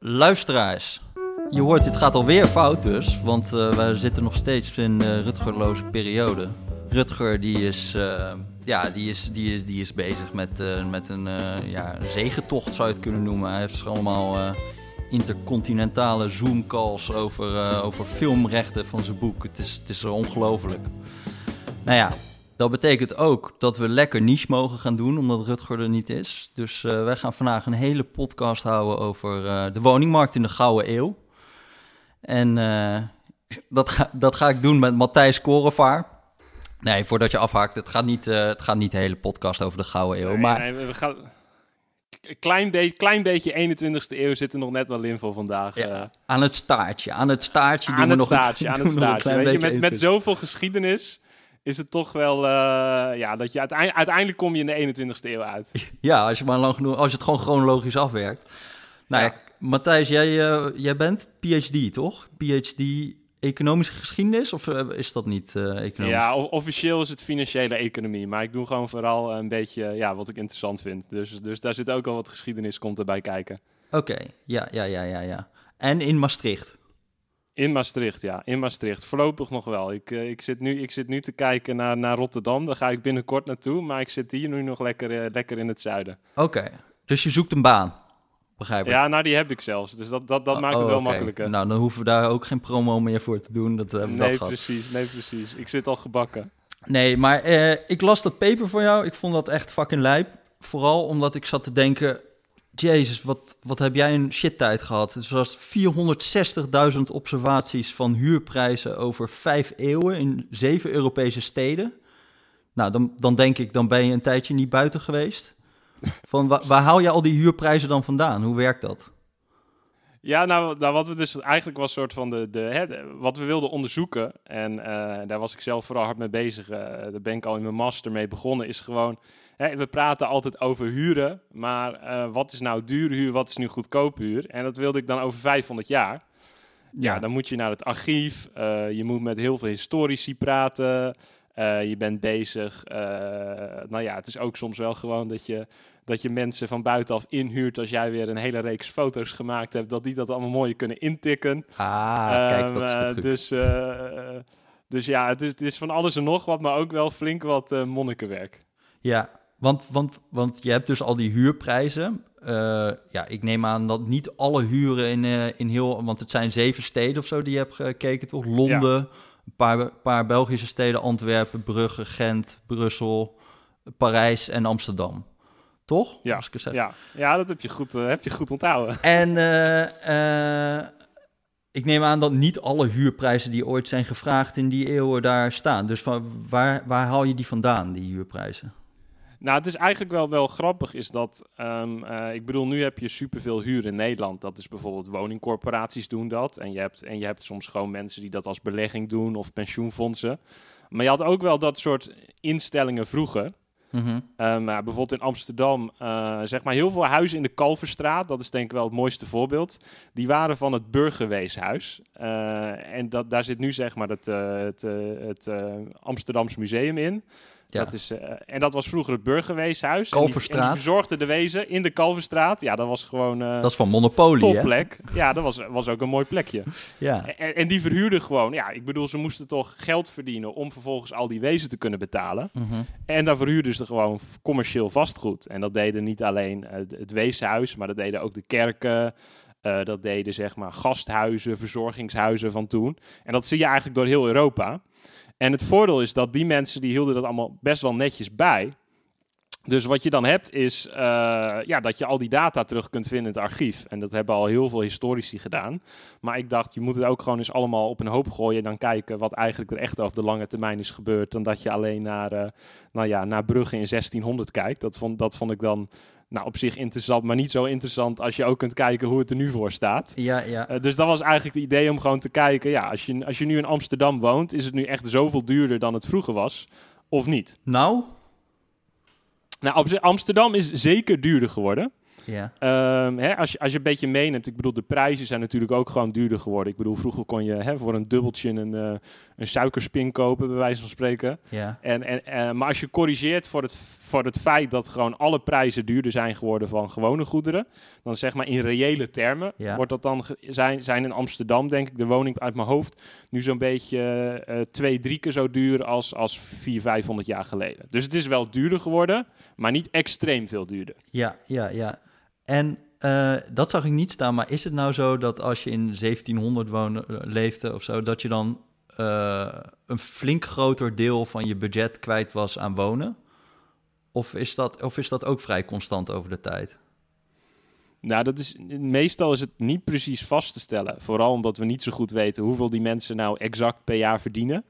Luisteraars, je hoort, dit gaat alweer fout dus, want uh, we zitten nog steeds in uh, Rutgerloze periode. Rutger die is, uh, ja, die is, die is, die is bezig met, met een ja, zegentocht zou je het kunnen noemen. Hij heeft allemaal intercontinentale Zoom-calls over, over filmrechten van zijn boek. Het is, het is ongelooflijk. Nou ja, dat betekent ook dat we lekker niche mogen gaan doen, omdat Rutger er niet is. Dus uh, wij gaan vandaag een hele podcast houden over uh, de woningmarkt in de Gouden Eeuw. En uh, dat, ga, dat ga ik doen met Matthijs Korevaar. Nee, voordat je afhaakt, het gaat niet, het gaat niet de hele podcast over de Gouden Eeuw. Nee, maar... nee, we gaan... Klein, be klein beetje 21ste eeuw zit er nog net wel in voor vandaag. Ja, aan het staartje, aan het staartje. Aan het staartje, nog, aan het staartje. Weet je, met, met zoveel geschiedenis is het toch wel, uh, ja, dat je uiteindelijk, uiteindelijk kom je in de 21ste eeuw uit. Ja, als je maar lang genoeg, als je het gewoon chronologisch afwerkt. Nou ja, Matthijs, jij, uh, jij bent PhD, toch? PhD economische geschiedenis, of uh, is dat niet economisch? Ja, officieel is het financiële economie, maar ik doe gewoon vooral een beetje ja, wat ik interessant vind. Dus, dus daar zit ook al wat geschiedenis komt erbij kijken. Oké, okay. ja, ja, ja, ja, ja. En in Maastricht? In Maastricht, ja. In Maastricht. Voorlopig nog wel. Ik, uh, ik, zit, nu, ik zit nu te kijken naar, naar Rotterdam. Daar ga ik binnenkort naartoe. Maar ik zit hier nu nog lekker, uh, lekker in het zuiden. Oké. Dus je zoekt een baan? Begrijp ik. Ja, nou die heb ik zelfs. Dus dat, dat, dat oh, maakt het wel okay. makkelijker. Nou, dan hoeven we daar ook geen promo meer voor te doen. Dat, uh, nee, dat precies. Nee, precies. Ik zit al gebakken. Nee, maar ik las dat paper voor jou. Ik vond dat echt fucking lijp. Vooral omdat ik zat te denken... Jezus, wat, wat heb jij een shit tijd gehad? Het was 460.000 observaties van huurprijzen over vijf eeuwen in zeven Europese steden. Nou, dan, dan denk ik, dan ben je een tijdje niet buiten geweest. Van, waar, haal je al die huurprijzen dan vandaan? Hoe werkt dat? Ja, nou, nou, wat we dus eigenlijk was soort van de, de, hè, wat we wilden onderzoeken. En uh, daar was ik zelf vooral hard mee bezig. Uh, daar ben ik al in mijn master mee begonnen. Is gewoon, hè, we praten altijd over huren. Maar uh, wat is nou dure huur, wat is nu goedkoop huur? En dat wilde ik dan over 500 jaar. Ja, ja dan moet je naar het archief. je moet met heel veel historici praten. je bent bezig. nou ja, het is ook soms wel gewoon dat je dat je mensen van buitenaf inhuurt als jij weer een hele reeks foto's gemaakt hebt, dat die dat allemaal mooi kunnen intikken. Ah, kijk, dat is de truc. Dus, dus ja, het is, het is van alles en nog wat, maar ook wel flink wat uh, monnikenwerk. Ja, want, want, want je hebt dus al die huurprijzen. Uh, ja, ik neem aan dat niet alle huren in, uh, in heel... Want het zijn zeven steden of zo die je hebt gekeken, toch? Londen, ja. een paar, paar Belgische steden, Antwerpen, Brugge, Gent, Brussel, Parijs en Amsterdam. Toch? Ja, ik ja. ja dat heb je goed, uh, heb je goed onthouden. En ik neem aan dat niet alle huurprijzen die ooit zijn gevraagd in die eeuwen daar staan. Dus van, waar, waar haal je die vandaan, die huurprijzen? Nou, het is eigenlijk wel, wel grappig, is dat, um, ik bedoel, nu heb je superveel huur in Nederland. Dat is bijvoorbeeld woningcorporaties doen dat. En je, hebt, en je hebt soms gewoon mensen die dat als belegging doen of pensioenfondsen. Maar je had ook wel dat soort instellingen vroeger. Mm -hmm. um, bijvoorbeeld in Amsterdam, uh, zeg maar heel veel huizen in de Kalverstraat, dat is denk ik wel het mooiste voorbeeld, die waren van het Burgerweeshuis. Uh, en dat, daar zit nu zeg maar het, uh, het, het Amsterdams Museum in. Ja. Dat is, uh, en dat was vroeger het burgerweeshuis. Kalverstraat. En die, en die verzorgde de wezen in de Kalverstraat. Ja, dat was gewoon... Uh, dat is van Monopoly, Topplek. Ja, dat was, was ook een mooi plekje. ja. En, en, die verhuurden gewoon... Ja, ik bedoel, ze moesten toch geld verdienen... om vervolgens al die wezen te kunnen betalen. Mm -hmm. En daar verhuurden ze gewoon commercieel vastgoed. En dat deden niet alleen uh, het weeshuis... maar dat deden ook de kerken... Uh, dat deden zeg maar gasthuizen, verzorgingshuizen van toen. En dat zie je eigenlijk door heel Europa. En het voordeel is dat die mensen die hielden dat allemaal best wel netjes bij. Dus wat je dan hebt is uh, ja, dat je al die data terug kunt vinden in het archief. En dat hebben al heel veel historici gedaan. Maar ik dacht, je moet het ook gewoon eens allemaal op een hoop gooien... en dan kijken wat eigenlijk er echt over de lange termijn is gebeurd... dan dat je alleen naar, uh, nou ja, naar Brugge in 1600 kijkt. Dat vond, dat vond ik dan nou, op zich interessant, maar niet zo interessant als je ook kunt kijken hoe het er nu voor staat. Ja, ja. Uh, dus dat was eigenlijk het idee om gewoon te kijken, ja, als je, als je nu in Amsterdam woont, is het nu echt zoveel duurder dan het vroeger was, of niet? Nou? Nou, Amsterdam is zeker duurder geworden. Ja. Um, hè, als, je, als je een beetje meeneemt, ik bedoel, de prijzen zijn natuurlijk ook gewoon duurder geworden. Ik bedoel, vroeger kon je hè, voor een dubbeltje een, uh, een suikerspin kopen, bij wijze van spreken. Ja. En, en, uh, maar als je corrigeert voor het voor het feit dat gewoon alle prijzen duurder zijn geworden van gewone goederen. Dan zeg maar in reële termen Ja. wordt dat dan zijn, zijn in Amsterdam, denk ik, de woning uit mijn hoofd nu zo'n beetje eh, twee, drie keer zo duur als, als vier, vijfhonderd jaar geleden. Dus het is wel duurder geworden, maar niet extreem veel duurder. Ja, ja, ja. En eh, dat zag ik niet staan, maar is het nou zo dat als je in 1700 woonde, eh, leefde of zo, dat je dan een flink groter deel van je budget kwijt was aan wonen? Of is dat, of is dat ook vrij constant over de tijd? Nou, dat is, meestal is het niet precies vast te stellen. Vooral omdat we niet zo goed weten hoeveel die mensen nou exact per jaar verdienen.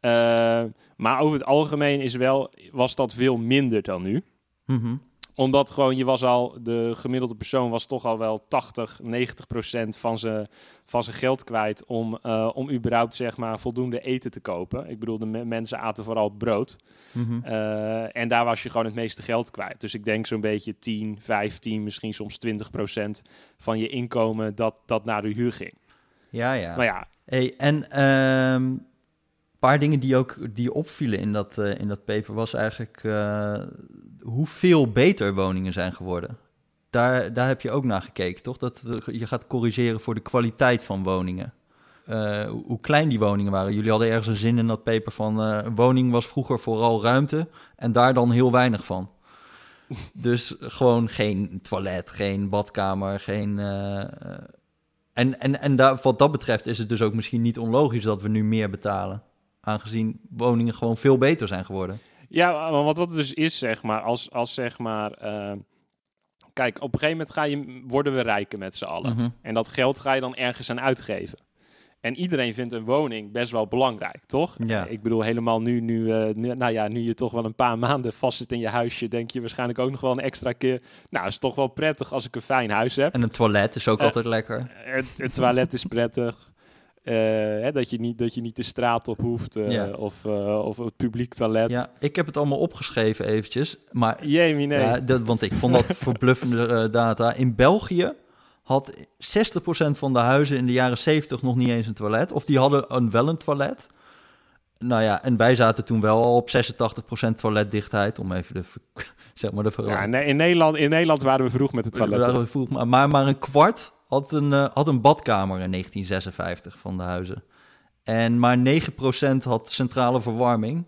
Eh, maar over het algemeen is wel, was dat veel minder dan nu. Mhm. Omdat gewoon, je was al, de gemiddelde persoon was toch al wel 80, 90 procent van zijn van zijn geld kwijt om, eh, om überhaupt zeg maar voldoende eten te kopen. Ik bedoel, de me- mensen aten vooral brood. Mhm. Eh, en daar was je gewoon het meeste geld kwijt. Dus ik denk zo'n beetje 10, 15, misschien soms 20 procent van je inkomen dat, dat naar de huur ging. Ja, ja. Maar ja, Hey, en ehm, een paar dingen die ook die opvielen in dat, eh, in dat paper was eigenlijk hoeveel beter woningen zijn geworden. Daar, daar heb je ook naar gekeken, toch? Dat eh, je gaat corrigeren voor de kwaliteit van woningen. Eh, hoe klein die woningen waren. Jullie hadden ergens een zin in dat paper van eh, een woning was vroeger vooral ruimte en daar dan heel weinig van. dus gewoon geen toilet, geen badkamer, geen. eh, eh, en en, en daar, wat dat betreft is het dus ook misschien niet onlogisch dat we nu meer betalen. Aangezien woningen gewoon veel beter zijn geworden. Ja, maar wat wat het dus is, zeg maar, als, als zeg maar... eh, kijk, op een gegeven moment ga je, worden we rijker met z'n allen. Mhm. En dat geld ga je dan ergens aan uitgeven. En iedereen vindt een woning best wel belangrijk, toch? Ja. Ik bedoel, helemaal nu, nu, eh, nu, nou ja, nu je toch wel een paar maanden vast zit in je huisje, denk je waarschijnlijk ook nog wel een extra keer. Nou, is toch wel prettig als ik een fijn huis heb. En een toilet is ook Eh, altijd lekker. Het, het toilet is prettig. Eh, hè, dat, je niet, dat je niet de straat op hoeft eh, Ja. of, eh, of het publiek toilet. Ja, ik heb het allemaal opgeschreven eventjes. Maar Jemie, nee. Ja, dat, want ik vond dat verbluffende data. In België had 60% van de huizen in de jaren 70 nog niet eens een toilet. Of die hadden een, wel een toilet. Nou ja, en wij zaten toen wel al op 86% toiletdichtheid. Om even de, zeg maar de Ja, nee, in, Nederland, in Nederland waren we vroeg met het toilet. Daar vroeg maar, maar, maar een kwart had een, eh, had een badkamer in 1956 van de huizen. En maar 9% had centrale verwarming.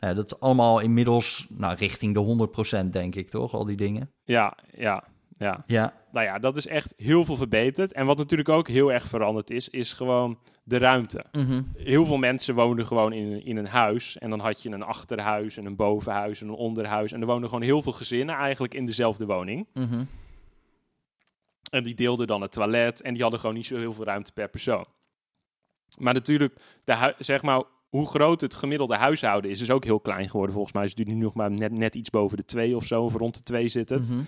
Nou, dat is allemaal inmiddels nou, richting de 100% denk ik, toch? Al die dingen. Ja, ja, ja. Ja, Nou ja, dat is echt heel veel verbeterd. En wat natuurlijk ook heel erg veranderd is, is gewoon de ruimte. mhm. Heel veel mensen woonden gewoon in, in een huis. En dan had je een achterhuis en een bovenhuis en een onderhuis. En er woonden gewoon heel veel gezinnen eigenlijk in dezelfde woning. Mhm. En die deelden dan het toilet. En die hadden gewoon niet zo heel veel ruimte per persoon. Maar natuurlijk, de zeg maar, hoe groot het gemiddelde huishouden is, is ook heel klein geworden. Volgens mij is het nu nog maar net, net iets boven de twee of zo. Of rond de twee zit het. Mhm.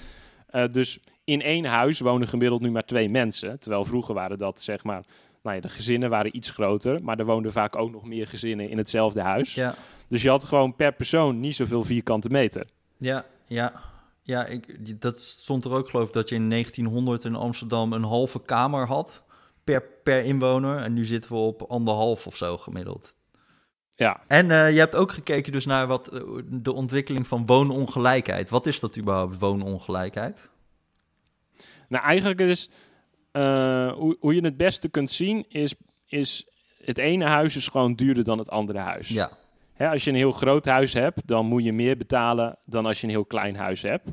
Eh, dus in één huis wonen gemiddeld nu maar twee mensen. Terwijl vroeger waren dat, zeg maar, nou ja, de gezinnen waren iets groter. Maar er woonden vaak ook nog meer gezinnen in hetzelfde huis. Ja, Dus je had gewoon per persoon niet zoveel vierkante meter. ja, ja. Ja, ik, dat stond er ook geloof ik dat je in 1900 in Amsterdam een halve kamer had per, per inwoner. En nu zitten we op anderhalf of zo gemiddeld. Ja, En eh, je hebt ook gekeken dus naar wat, eh, de ontwikkeling van woonongelijkheid. Wat is dat überhaupt, woonongelijkheid? nou eigenlijk is eh, hoe, hoe je het beste kunt zien is, is het ene huis is gewoon duurder dan het andere huis. Ja, Als je een heel groot huis hebt, dan moet je meer betalen dan als je een heel klein huis hebt.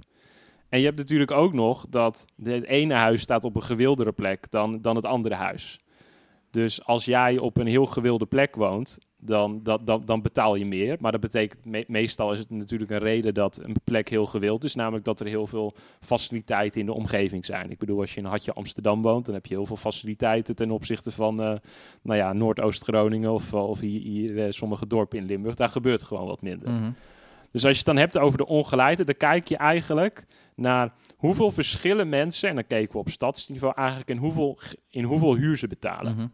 En je hebt natuurlijk ook nog dat het ene huis staat op een gewildere plek dan, dan het andere huis. Dus als jij op een heel gewilde plek woont, dan, dat, dan, dan betaal je meer. Maar dat betekent, me- meestal is het natuurlijk een reden dat een plek heel gewild is. Namelijk dat er heel veel faciliteiten in de omgeving zijn. Ik bedoel, als je in Hartje Amsterdam woont, dan heb je heel veel faciliteiten ten opzichte van eh, nou ja, Noordoost-Groningen of, of hier, hier eh, sommige dorpen in Limburg. Daar gebeurt gewoon wat minder. Mhm. Dus als je het dan hebt over de ongelijkheid, dan kijk je eigenlijk naar hoeveel verschillen mensen, en dan keken we op stadsniveau eigenlijk, in hoeveel, in hoeveel huur ze betalen. Mhm.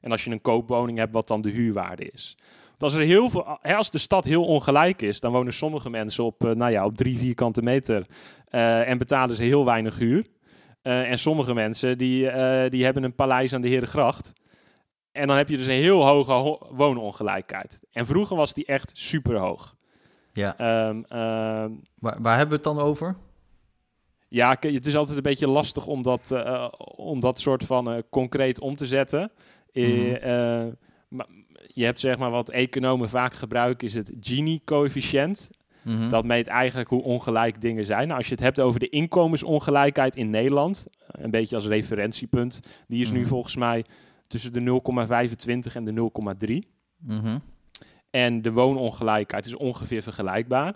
En als je een koopwoning hebt, wat dan de huurwaarde is. Want als, er heel veel, hè, als de stad heel ongelijk is, dan wonen sommige mensen op, eh, nou ja, op drie vierkante meter eh, en betalen ze heel weinig huur. Eh, en sommige mensen die, die hebben een paleis aan de Herengracht. En dan heb je dus een heel hoge ho- woonongelijkheid. En vroeger was die echt super hoog. Ja. Ehm, ehm, Waar, waar hebben we het dan over? ja, het is altijd een beetje lastig om dat, om dat soort van concreet om te zetten. Eh, Mhm. eh, maar je hebt zeg maar wat economen vaak gebruiken, is het Gini-coëfficiënt. Mhm. Dat meet eigenlijk hoe ongelijk dingen zijn. Nou, als je het hebt over de inkomensongelijkheid in Nederland, een beetje als referentiepunt, die is nu Mhm. volgens mij tussen de 0,25 en de 0,3. Mhm. En de woonongelijkheid is ongeveer vergelijkbaar.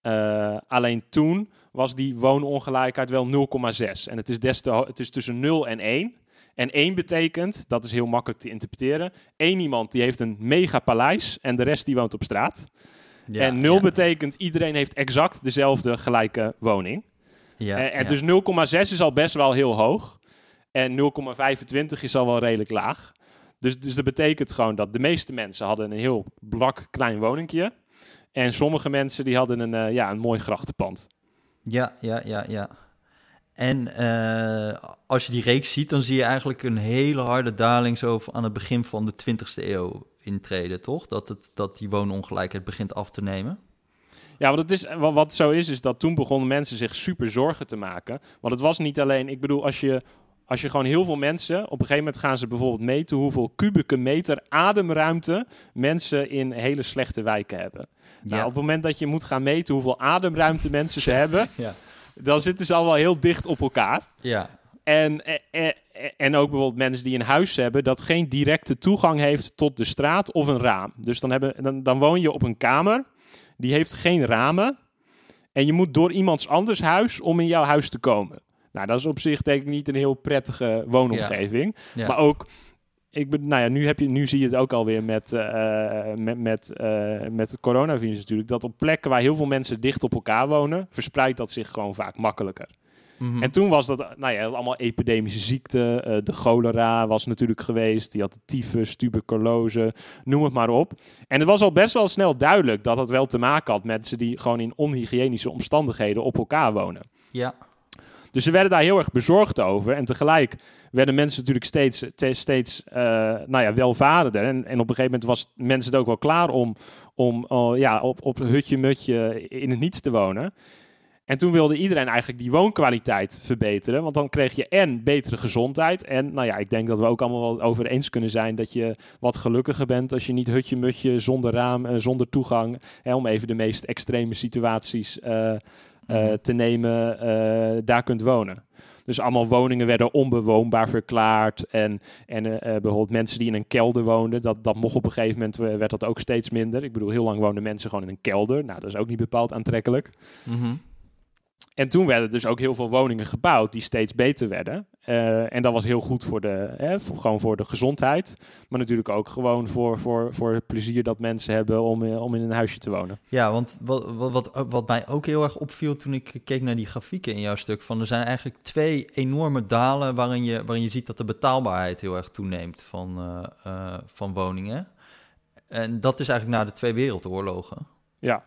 Eh, alleen toen was die woonongelijkheid wel 0,6. En het is, des te ho- het is tussen 0 en 1. En 1 betekent, dat is heel makkelijk te interpreteren, één iemand die heeft een mega paleis en de rest die woont op straat. Ja, en 0 ja. betekent iedereen heeft exact dezelfde gelijke woning. Ja, en en dus 0,6 is al best wel heel hoog. En 0,25 is al wel redelijk laag. Dus, dus dat betekent gewoon dat de meeste mensen hadden een heel blak klein woningje. En sommige mensen die hadden een, eh, ja, een mooi grachtenpand. Ja, ja, ja, ja. En eh, als je die reeks ziet, dan zie je eigenlijk een hele harde daling zo aan het begin van de 20e eeuw intreden, toch? Dat, het, dat die woonongelijkheid begint af te nemen. Ja, want het is, wat, wat zo is, is dat toen begonnen mensen zich super zorgen te maken. Want het was niet alleen, ik bedoel, als je, als je gewoon heel veel mensen, op een gegeven moment gaan ze bijvoorbeeld meten hoeveel kubieke meter ademruimte mensen in hele slechte wijken hebben. Nou, op het moment dat je moet gaan meten hoeveel ademruimte mensen ze hebben, ja. Dan zitten ze al wel heel dicht op elkaar. ja. En, eh, eh, en ook bijvoorbeeld mensen die een huis hebben dat geen directe toegang heeft tot de straat of een raam. Dus dan, hebben, dan, dan woon je op een kamer, die heeft geen ramen. En je moet door iemands anders huis om in jouw huis te komen. Nou, dat is op zich denk ik niet een heel prettige woonomgeving. ja. Maar ook, ik ben, nou ja, nu, heb je, nu zie je het ook alweer met, eh, met, met, eh, met het coronavirus natuurlijk. Dat op plekken waar heel veel mensen dicht op elkaar wonen, verspreidt dat zich gewoon vaak makkelijker. Mhm. En toen was dat, nou ja, allemaal epidemische ziekten. de cholera was natuurlijk geweest. Die had de tyfus, tuberculose, noem het maar op. En het was al best wel snel duidelijk dat het wel te maken had met mensen die gewoon in onhygiënische omstandigheden op elkaar wonen. ja. Dus ze werden daar heel erg bezorgd over. En tegelijk werden mensen natuurlijk steeds, te- steeds eh, nou ja, welvarender. En, en op een gegeven moment was mensen het ook wel klaar om, om oh, ja, op, op hutje-mutje in het niets te wonen. En toen wilde iedereen eigenlijk die woonkwaliteit verbeteren. Want dan kreeg je en betere gezondheid. En nou ja, ik denk dat we ook allemaal wel over eens kunnen zijn dat je wat gelukkiger bent als je niet hutje-mutje zonder raam, eh, zonder toegang. Hè, om even de meest extreme situaties eh, eh, Mhm. te nemen, eh, daar kunt wonen. Dus allemaal woningen werden onbewoonbaar verklaard. En, en eh, bijvoorbeeld mensen die in een kelder woonden, dat, dat mocht op een gegeven moment, werd dat ook steeds minder. Ik bedoel, heel lang woonden mensen gewoon in een kelder. Nou, dat is ook niet bepaald aantrekkelijk. Mhm. En toen werden dus ook heel veel woningen gebouwd die steeds beter werden. Eh, en dat was heel goed voor de, hè, voor, gewoon voor de gezondheid. Maar natuurlijk ook gewoon voor, voor, voor het plezier dat mensen hebben om, eh, om in een huisje te wonen. Ja, want wat, wat, wat, wat mij ook heel erg opviel toen ik keek naar die grafieken in jouw stuk, van er zijn eigenlijk twee enorme dalen waarin je, waarin je ziet dat de betaalbaarheid heel erg toeneemt van, eh, van woningen. En dat is eigenlijk na de twee wereldoorlogen. Ja.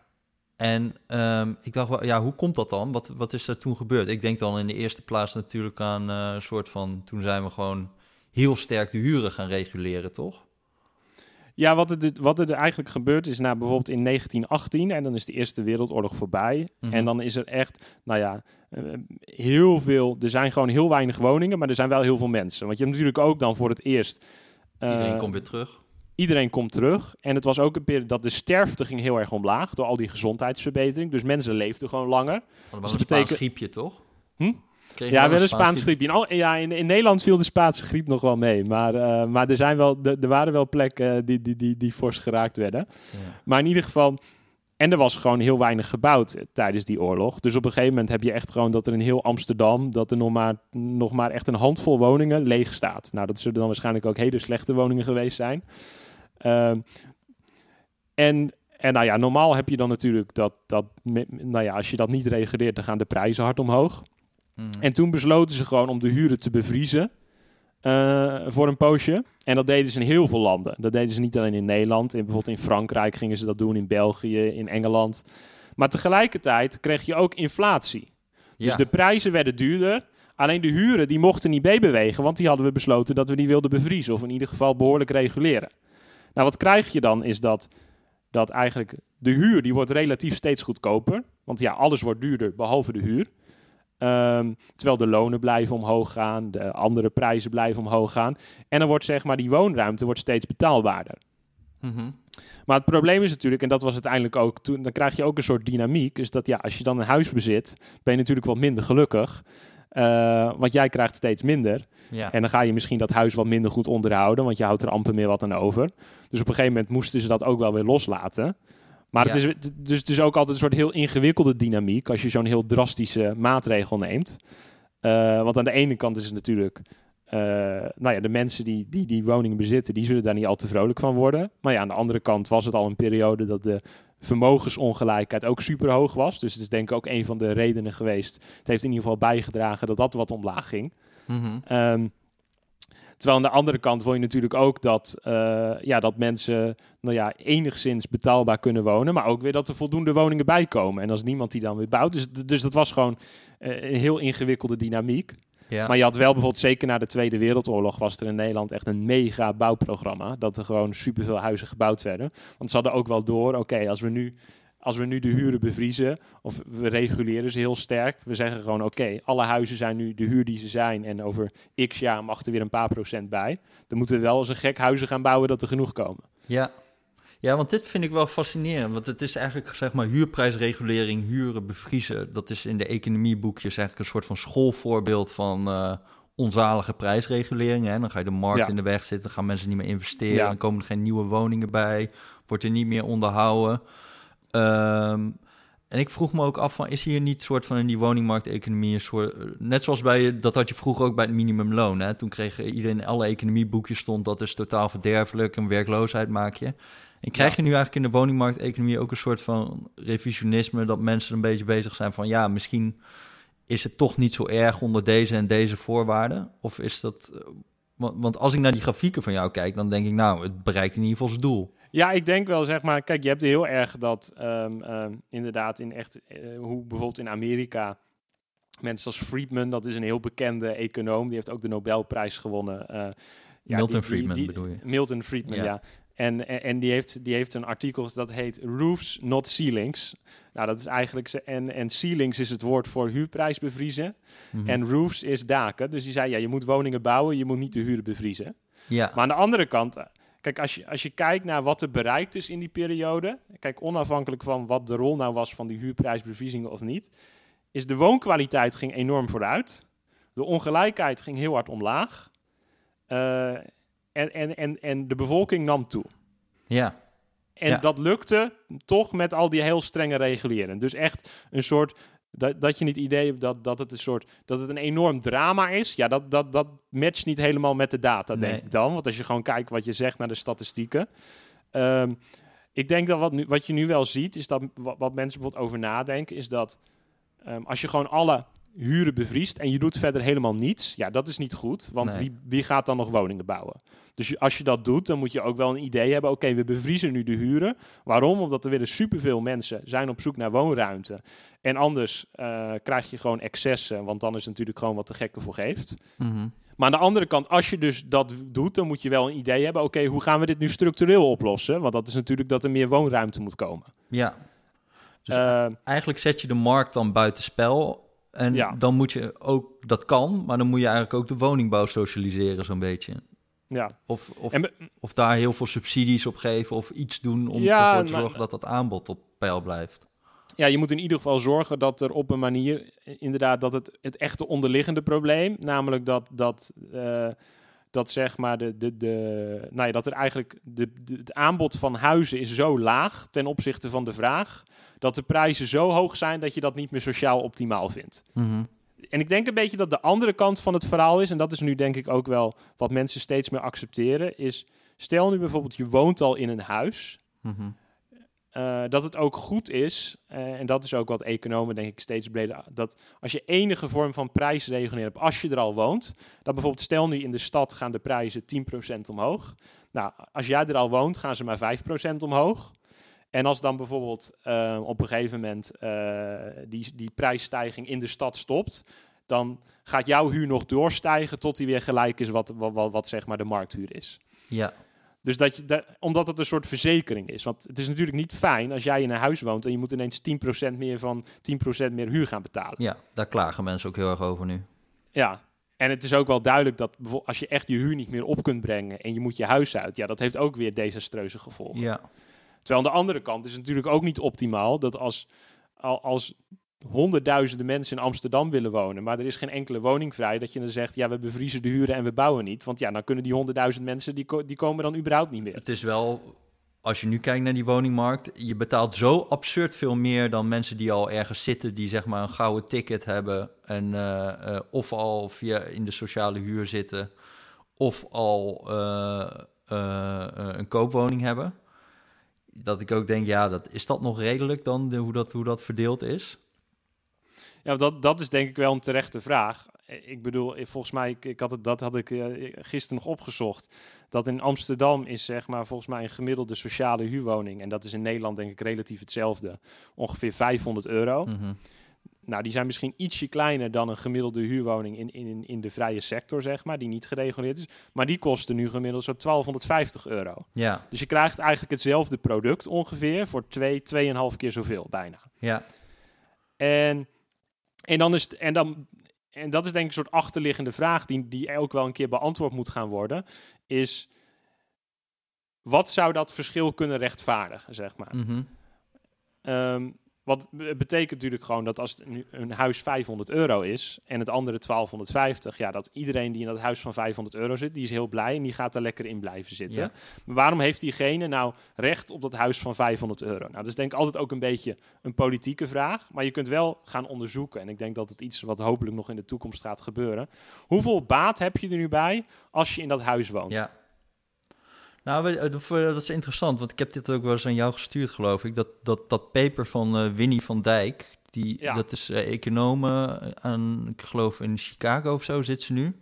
En ehm, ik dacht, wel, ja, hoe komt dat dan? Wat, wat is er toen gebeurd? Ik denk dan in de eerste plaats natuurlijk aan eh, een soort van, toen zijn we gewoon heel sterk de huren gaan reguleren, toch? Ja, wat er, wat er eigenlijk gebeurd is, nou, bijvoorbeeld in 1918, en dan is de Eerste Wereldoorlog voorbij. Mhm. En dan is er echt, nou ja, eh, heel veel. Er zijn gewoon heel weinig woningen, maar er zijn wel heel veel mensen. Want je hebt natuurlijk ook dan voor het eerst. eh, Iedereen komt weer terug. Iedereen komt terug. En het was ook een periode dat de sterfte ging heel erg omlaag door al die gezondheidsverbetering. Dus mensen leefden gewoon langer. Hadden we dus een dat Spaans betekent- griepje, toch? Hm? Ja, we wel een Spaans griep? griepje. In, al- ja, in, in Nederland viel de Spaanse griep nog wel mee. Maar, eh, maar er, zijn wel, er, er waren wel plekken die, die, die, die fors geraakt werden. Ja. Maar in ieder geval. En er was gewoon heel weinig gebouwd eh, tijdens die oorlog. Dus op een gegeven moment heb je echt gewoon dat er in heel Amsterdam. dat er nog maar, nog maar echt een handvol woningen leeg staat. Nou, dat zullen dan waarschijnlijk ook hele slechte woningen geweest zijn. Ehm, en, en nou ja, normaal heb je dan natuurlijk dat. dat nou ja, als je dat niet reguleert, dan gaan de prijzen hard omhoog. Mhm. En toen besloten ze gewoon om de huren te bevriezen. eh, voor een poosje. En dat deden ze in heel veel landen. Dat deden ze niet alleen in Nederland. In, bijvoorbeeld in Frankrijk gingen ze dat doen. In België, in Engeland. Maar tegelijkertijd kreeg je ook inflatie. Dus Ja. de prijzen werden duurder. Alleen de huren die mochten niet meebewegen. Want die hadden we besloten dat we die wilden bevriezen. Of in ieder geval behoorlijk reguleren. Nou, wat krijg je dan is dat dat eigenlijk de huur die wordt relatief steeds goedkoper. Want ja, alles wordt duurder behalve de huur. Ehm, terwijl de lonen blijven omhoog gaan, de andere prijzen blijven omhoog gaan. En dan wordt zeg maar die woonruimte wordt steeds betaalbaarder. Mhm. Maar het probleem is natuurlijk, en dat was uiteindelijk ook toen, dan krijg je ook een soort dynamiek. Is dat ja, als je dan een huis bezit, ben je natuurlijk wat minder gelukkig. Eh, want jij krijgt steeds minder. Ja. En dan ga je misschien dat huis wat minder goed onderhouden, want je houdt er amper meer wat aan over. Dus op een gegeven moment moesten ze dat ook wel weer loslaten. Maar het, is, dus het is ook altijd een soort heel ingewikkelde dynamiek als je zo'n heel drastische maatregel neemt. Eh, want aan de ene kant is het natuurlijk, eh, nou ja, de mensen die, die die woningen bezitten, die zullen daar niet al te vrolijk van worden. Maar ja, aan de andere kant was het al een periode dat de vermogensongelijkheid ook super hoog was. Dus het is denk ik ook een van de redenen geweest. Het heeft in ieder geval bijgedragen dat dat wat omlaag ging. Mhm. Ehm, terwijl aan de andere kant wil je natuurlijk ook dat, eh, ja, dat mensen nou ja, enigszins betaalbaar kunnen wonen, maar ook weer dat er voldoende woningen bij komen. En als niemand die dan weer bouwt. Dus, dus dat was gewoon eh, een heel ingewikkelde dynamiek. Ja. Maar je had wel bijvoorbeeld, zeker na de Tweede Wereldoorlog, was er in Nederland echt een mega bouwprogramma. Dat er gewoon superveel huizen gebouwd werden. Want ze hadden ook wel door, oké, als we nu. Als we nu de huren bevriezen, of we reguleren ze heel sterk. We zeggen gewoon, oké, alle huizen zijn nu de huur die ze zijn. En over x jaar mag er weer een paar procent bij. Dan moeten we wel als een gek huizen gaan bouwen dat er genoeg komen. Ja. Ja, want dit vind ik wel fascinerend. Want het is eigenlijk, zeg maar, huurprijsregulering, huren bevriezen. Dat is in de economieboekjes eigenlijk een soort van schoolvoorbeeld van eh, onzalige prijsregulering. Hè? Dan ga je de markt Ja. in de weg zitten, gaan mensen niet meer investeren. Ja. Dan komen er geen nieuwe woningen bij, wordt er niet meer onderhouden. Ehm, en ik vroeg me ook af van, is hier niet soort van in die woningmarkteconomie een soort... eh, Net zoals bij, dat had je vroeger ook bij het minimumloon. Hè? Toen kreeg iedereen, in alle economieboekjes stond, dat is totaal verderfelijk, een werkloosheid maak je. En krijg je nu eigenlijk in de woningmarkteconomie ook een soort van revisionisme, dat mensen een beetje bezig zijn van, ja, misschien is het toch niet zo erg onder deze en deze voorwaarden? Of is dat... eh, Want, want als ik naar die grafieken van jou kijk, dan denk ik, nou, het bereikt in ieder geval zijn doel. Ja, ik denk wel, zeg maar, kijk, je hebt heel erg dat ehm, ehm, inderdaad in echt, eh, hoe bijvoorbeeld in Amerika, mensen als Friedman, dat is een heel bekende econoom, die heeft ook de Nobelprijs gewonnen. eh, ja, Milton die- die- Friedman die- bedoel je? Milton Friedman, Ja. ja. En, en, die, heeft, die heeft een artikel dat heet Roofs, Not Ceilings. Nou, dat is eigenlijk... ze- En, en ceilings is het woord voor huurprijsbevriezen. Mhm. En roofs is daken. Dus die zei, ja, je moet woningen bouwen, je moet niet de huren bevriezen. ja, Maar aan de andere kant, eh, kijk, als je, als je kijkt naar wat er bereikt is in die periode, kijk, onafhankelijk van wat de rol nou was van die huurprijsbevriezingen of niet, is de woonkwaliteit ging enorm vooruit. De ongelijkheid ging heel hard omlaag. Eh, en, en, en, en de bevolking nam toe. ja, En Ja. dat lukte toch met al die heel strenge reguleren. Dus echt een soort. Dat, dat je niet idee hebt dat, dat het een soort. dat het een enorm drama is. Ja, dat, dat, dat matcht niet helemaal met de data, denk ik dan. Want als je gewoon kijkt wat je zegt naar de statistieken. Ehm, ik denk dat wat, nu, wat je nu wel ziet, is dat wat, wat mensen bijvoorbeeld over nadenken, is dat ehm, als je gewoon alle huren bevriest en je doet verder helemaal niets, ja, dat is niet goed. Want Nee. wie, wie gaat dan nog woningen bouwen? Dus als je dat doet, dan moet je ook wel een idee hebben. Oké, we bevriezen nu de huren. Waarom? Omdat er weer superveel mensen zijn op zoek naar woonruimte. En anders eh, krijg je gewoon excessen, want dan is het natuurlijk gewoon wat de gekke voor geeft. mhm. Maar aan de andere kant, als je dus dat doet, dan moet je wel een idee hebben. Oké, hoe gaan we dit nu structureel oplossen? Want dat is natuurlijk dat er meer woonruimte moet komen. ja. Dus Eh, eigenlijk zet je de markt dan buitenspel. En Ja. dan moet je ook, dat kan, maar dan moet je eigenlijk ook de woningbouw socialiseren zo'n beetje. ja. Of, of, En of daar heel veel subsidies op geven of iets doen om Ja, ervoor te zorgen dat dat aanbod op peil blijft. ja, je moet in ieder geval zorgen dat er op een manier, eh, inderdaad, dat het, het echte onderliggende probleem, namelijk dat, dat, eh, dat zeg maar de, de, de, nou ja, dat er eigenlijk de, de- het aanbod van huizen is zo laag ten opzichte van de vraag, dat de prijzen zo hoog zijn dat je dat niet meer sociaal optimaal vindt. Mhm. En ik denk een beetje dat de andere kant van het verhaal is, en dat is nu denk ik ook wel wat mensen steeds meer accepteren, is stel nu bijvoorbeeld je woont al in een huis, Mhm. Eh, dat het ook goed is, eh, en dat is ook wat economen denk ik steeds breder, dat als je enige vorm van prijsregulering hebt, als je er al woont, dat bijvoorbeeld stel nu in de stad gaan de prijzen 10% omhoog. Nou, als jij er al woont, gaan ze maar 5% omhoog. En als dan bijvoorbeeld eh, op een gegeven moment die, die prijsstijging in de stad stopt, dan gaat jouw huur nog doorstijgen tot die weer gelijk is wat, wat, wat, wat zeg maar de markthuur is. Ja, Dus dat je, dat, omdat het een soort verzekering is. Want het is natuurlijk niet fijn als jij in een huis woont en je moet ineens 10% meer van 10% meer huur gaan betalen. Ja, daar klagen mensen ook heel erg over nu. Ja, en het is ook wel duidelijk dat als je echt je huur niet meer op kunt brengen en je moet je huis uit, ja, dat heeft ook weer desastreuze gevolgen. Ja, Terwijl aan de andere kant is het natuurlijk ook niet optimaal dat als, al- als honderdduizenden mensen in Amsterdam willen wonen, maar er is geen enkele woning vrij, dat je dan zegt, ja, we bevriezen de huren en we bouwen niet. Want ja, dan kunnen die honderdduizend mensen, die, die komen dan überhaupt niet meer. het is wel, als je nu kijkt naar die woningmarkt, je betaalt zo absurd veel meer dan mensen die al ergens zitten, die zeg maar een gouden ticket hebben en eh, eh, of al via in de sociale huur zitten, of al eh, een koopwoning hebben. Dat ik ook denk, ja, dat, is dat nog redelijk dan, hoe, dat, hoe dat verdeeld is? Ja, dat, dat is denk ik wel een terechte vraag. Ik bedoel, eh, volgens mij, ik, ik had het, dat had ik eh, gisteren nog opgezocht. Dat in Amsterdam is zeg maar volgens mij een gemiddelde sociale huurwoning. En dat is in Nederland denk ik relatief hetzelfde. Ongeveer 500 euro. Mhm. Nou, die zijn misschien ietsje kleiner dan een gemiddelde huurwoning in, in, in de vrije sector, zeg maar, die niet gereguleerd is. Maar die kosten nu gemiddeld zo 1250 euro. Ja, Dus je krijgt eigenlijk hetzelfde product ongeveer voor 2, 2,5 keer zoveel bijna. ja, En, en, dan is het, en, dan, en dat is denk ik een soort achterliggende vraag die, die ook wel een keer beantwoord moet gaan worden. Is wat zou dat verschil kunnen rechtvaardigen, zeg maar? mhm. Ehm, wat be- betekent natuurlijk gewoon dat als een huis 500 euro is en het andere 1250, ja, dat iedereen die in dat huis van 500 euro zit, die is heel blij en die gaat er lekker in blijven zitten. Ja. Maar waarom heeft diegene nou recht op dat huis van 500 euro? Nou, dat is denk ik altijd ook een beetje een politieke vraag, maar je kunt wel gaan onderzoeken en ik denk dat het iets wat hopelijk nog in de toekomst gaat gebeuren. Hoeveel baat heb je er nu bij als je in dat huis woont? Ja. Nou, eh, dat is interessant, want ik heb dit ook wel eens aan jou gestuurd, geloof ik. Dat, dat, dat paper van eh, Winnie van Dijk, die, Ja. dat is eh econoom aan, ik geloof in Chicago of zo zit ze nu.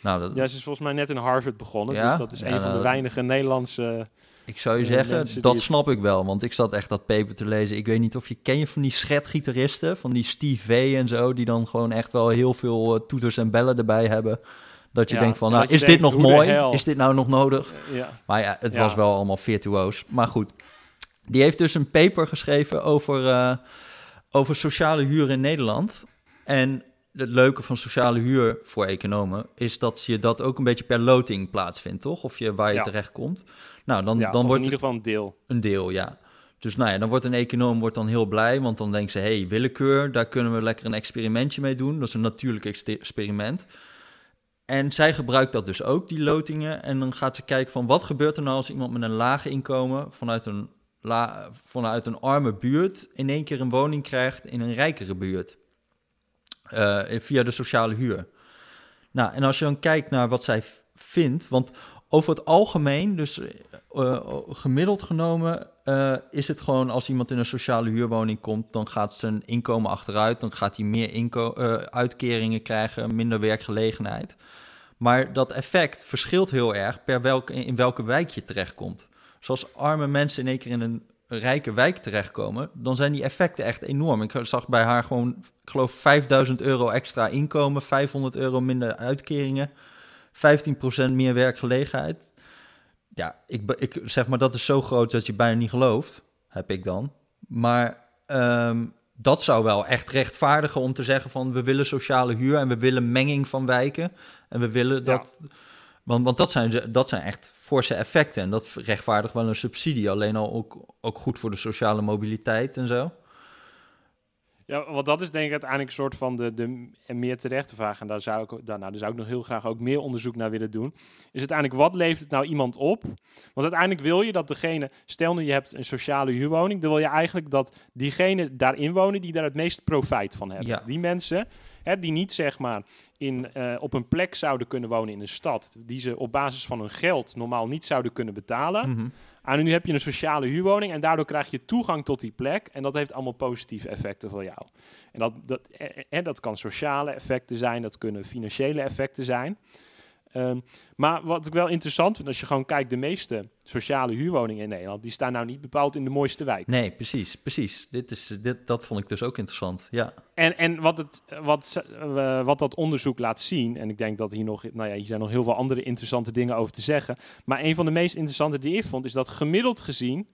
Nou, dat, Ja, ze is volgens mij net in Harvard begonnen, Ja? dus dat is Ja, een van nou, de weinige Nederlandse... ik zou je zeggen, die dat snap ik wel, want ik zat echt dat paper te lezen. Ik weet niet of je, ken je van die schetgitaristen, van die Steve V en zo, die dan gewoon echt wel heel veel toeters en bellen erbij hebben. Dat je Ja, denkt van, nou, is denkt, dit nog mooi? Is dit nou nog nodig? Ja. Maar ja, het Ja. was wel allemaal virtuoos. Maar goed, die heeft dus een paper geschreven over, eh, over sociale huur in Nederland. En het leuke van sociale huur voor economen is dat je dat ook een beetje per loting plaatsvindt, toch? Of je waar je terecht komt. Nou, dan, dan wordt in ieder geval een deel. een deel, ja. Dus nou ja, dan wordt een econoom wordt dan heel blij, want dan denkt ze, hey, willekeur, daar kunnen we lekker een experimentje mee doen. Dat is een natuurlijk experiment. En zij gebruikt dat dus ook, die lotingen. En dan gaat ze kijken van, wat gebeurt er nou als iemand met een laag inkomen vanuit een, vanuit een arme buurt in één keer een woning krijgt in een rijkere buurt. Eh, via de sociale huur. Nou, en als je dan kijkt naar wat zij vindt, want over het algemeen, dus eh, eh, gemiddeld genomen, eh, is het gewoon als iemand in een sociale huurwoning komt, dan gaat zijn inkomen achteruit, dan gaat hij meer inko- eh, uitkeringen krijgen, minder werkgelegenheid. Maar dat effect verschilt heel erg per welke, in welke wijk je terechtkomt. Zoals arme mensen in één keer in een rijke wijk terechtkomen, dan zijn die effecten echt enorm. Ik zag bij haar gewoon, ik geloof, 5000 euro extra inkomen, 500 euro minder uitkeringen, 15% meer werkgelegenheid. Ja, ik, ik zeg maar, dat is zo groot dat je bijna niet gelooft, heb ik dan. Maar ehm, dat zou wel echt rechtvaardigen om te zeggen van we willen sociale huur en we willen menging van wijken. En we willen dat. Want, want dat, zijn, dat zijn echt forse effecten. En dat rechtvaardigt wel een subsidie. Alleen al ook, ook goed voor de sociale mobiliteit en zo. Ja, want dat is denk ik uiteindelijk een soort van de, de meer terechte vraag. En daar zou, ik, daar, nou, daar zou ik nog heel graag ook meer onderzoek naar willen doen. Is uiteindelijk, wat levert het nou iemand op? Want uiteindelijk wil je dat degene... Stel nu je hebt een sociale huurwoning. Dan wil je eigenlijk dat diegenen daarin wonen die daar het meest profijt van hebben. Ja. Die mensen hè, die niet zeg maar in, eh, op een plek zouden kunnen wonen in een stad. Die ze op basis van hun geld normaal niet zouden kunnen betalen. Mhm. En nu heb je een sociale huurwoning en daardoor krijg je toegang tot die plek. En dat heeft allemaal positieve effecten voor jou. En dat, dat, en dat kan sociale effecten zijn, dat kunnen financiële effecten zijn. Ehm, maar wat ik wel interessant vind, als je gewoon kijkt, de meeste sociale huurwoningen in Nederland, die staan nou niet bepaald in de mooiste wijk. Nee, precies, precies. Dit is, dit, dat vond ik dus ook interessant, ja. En, en wat, het, wat, uh, wat dat onderzoek laat zien, en ik denk dat hier nog, nou ja, hier zijn nog heel veel andere interessante dingen over te zeggen, maar een van de meest interessante die ik vond, is dat gemiddeld gezien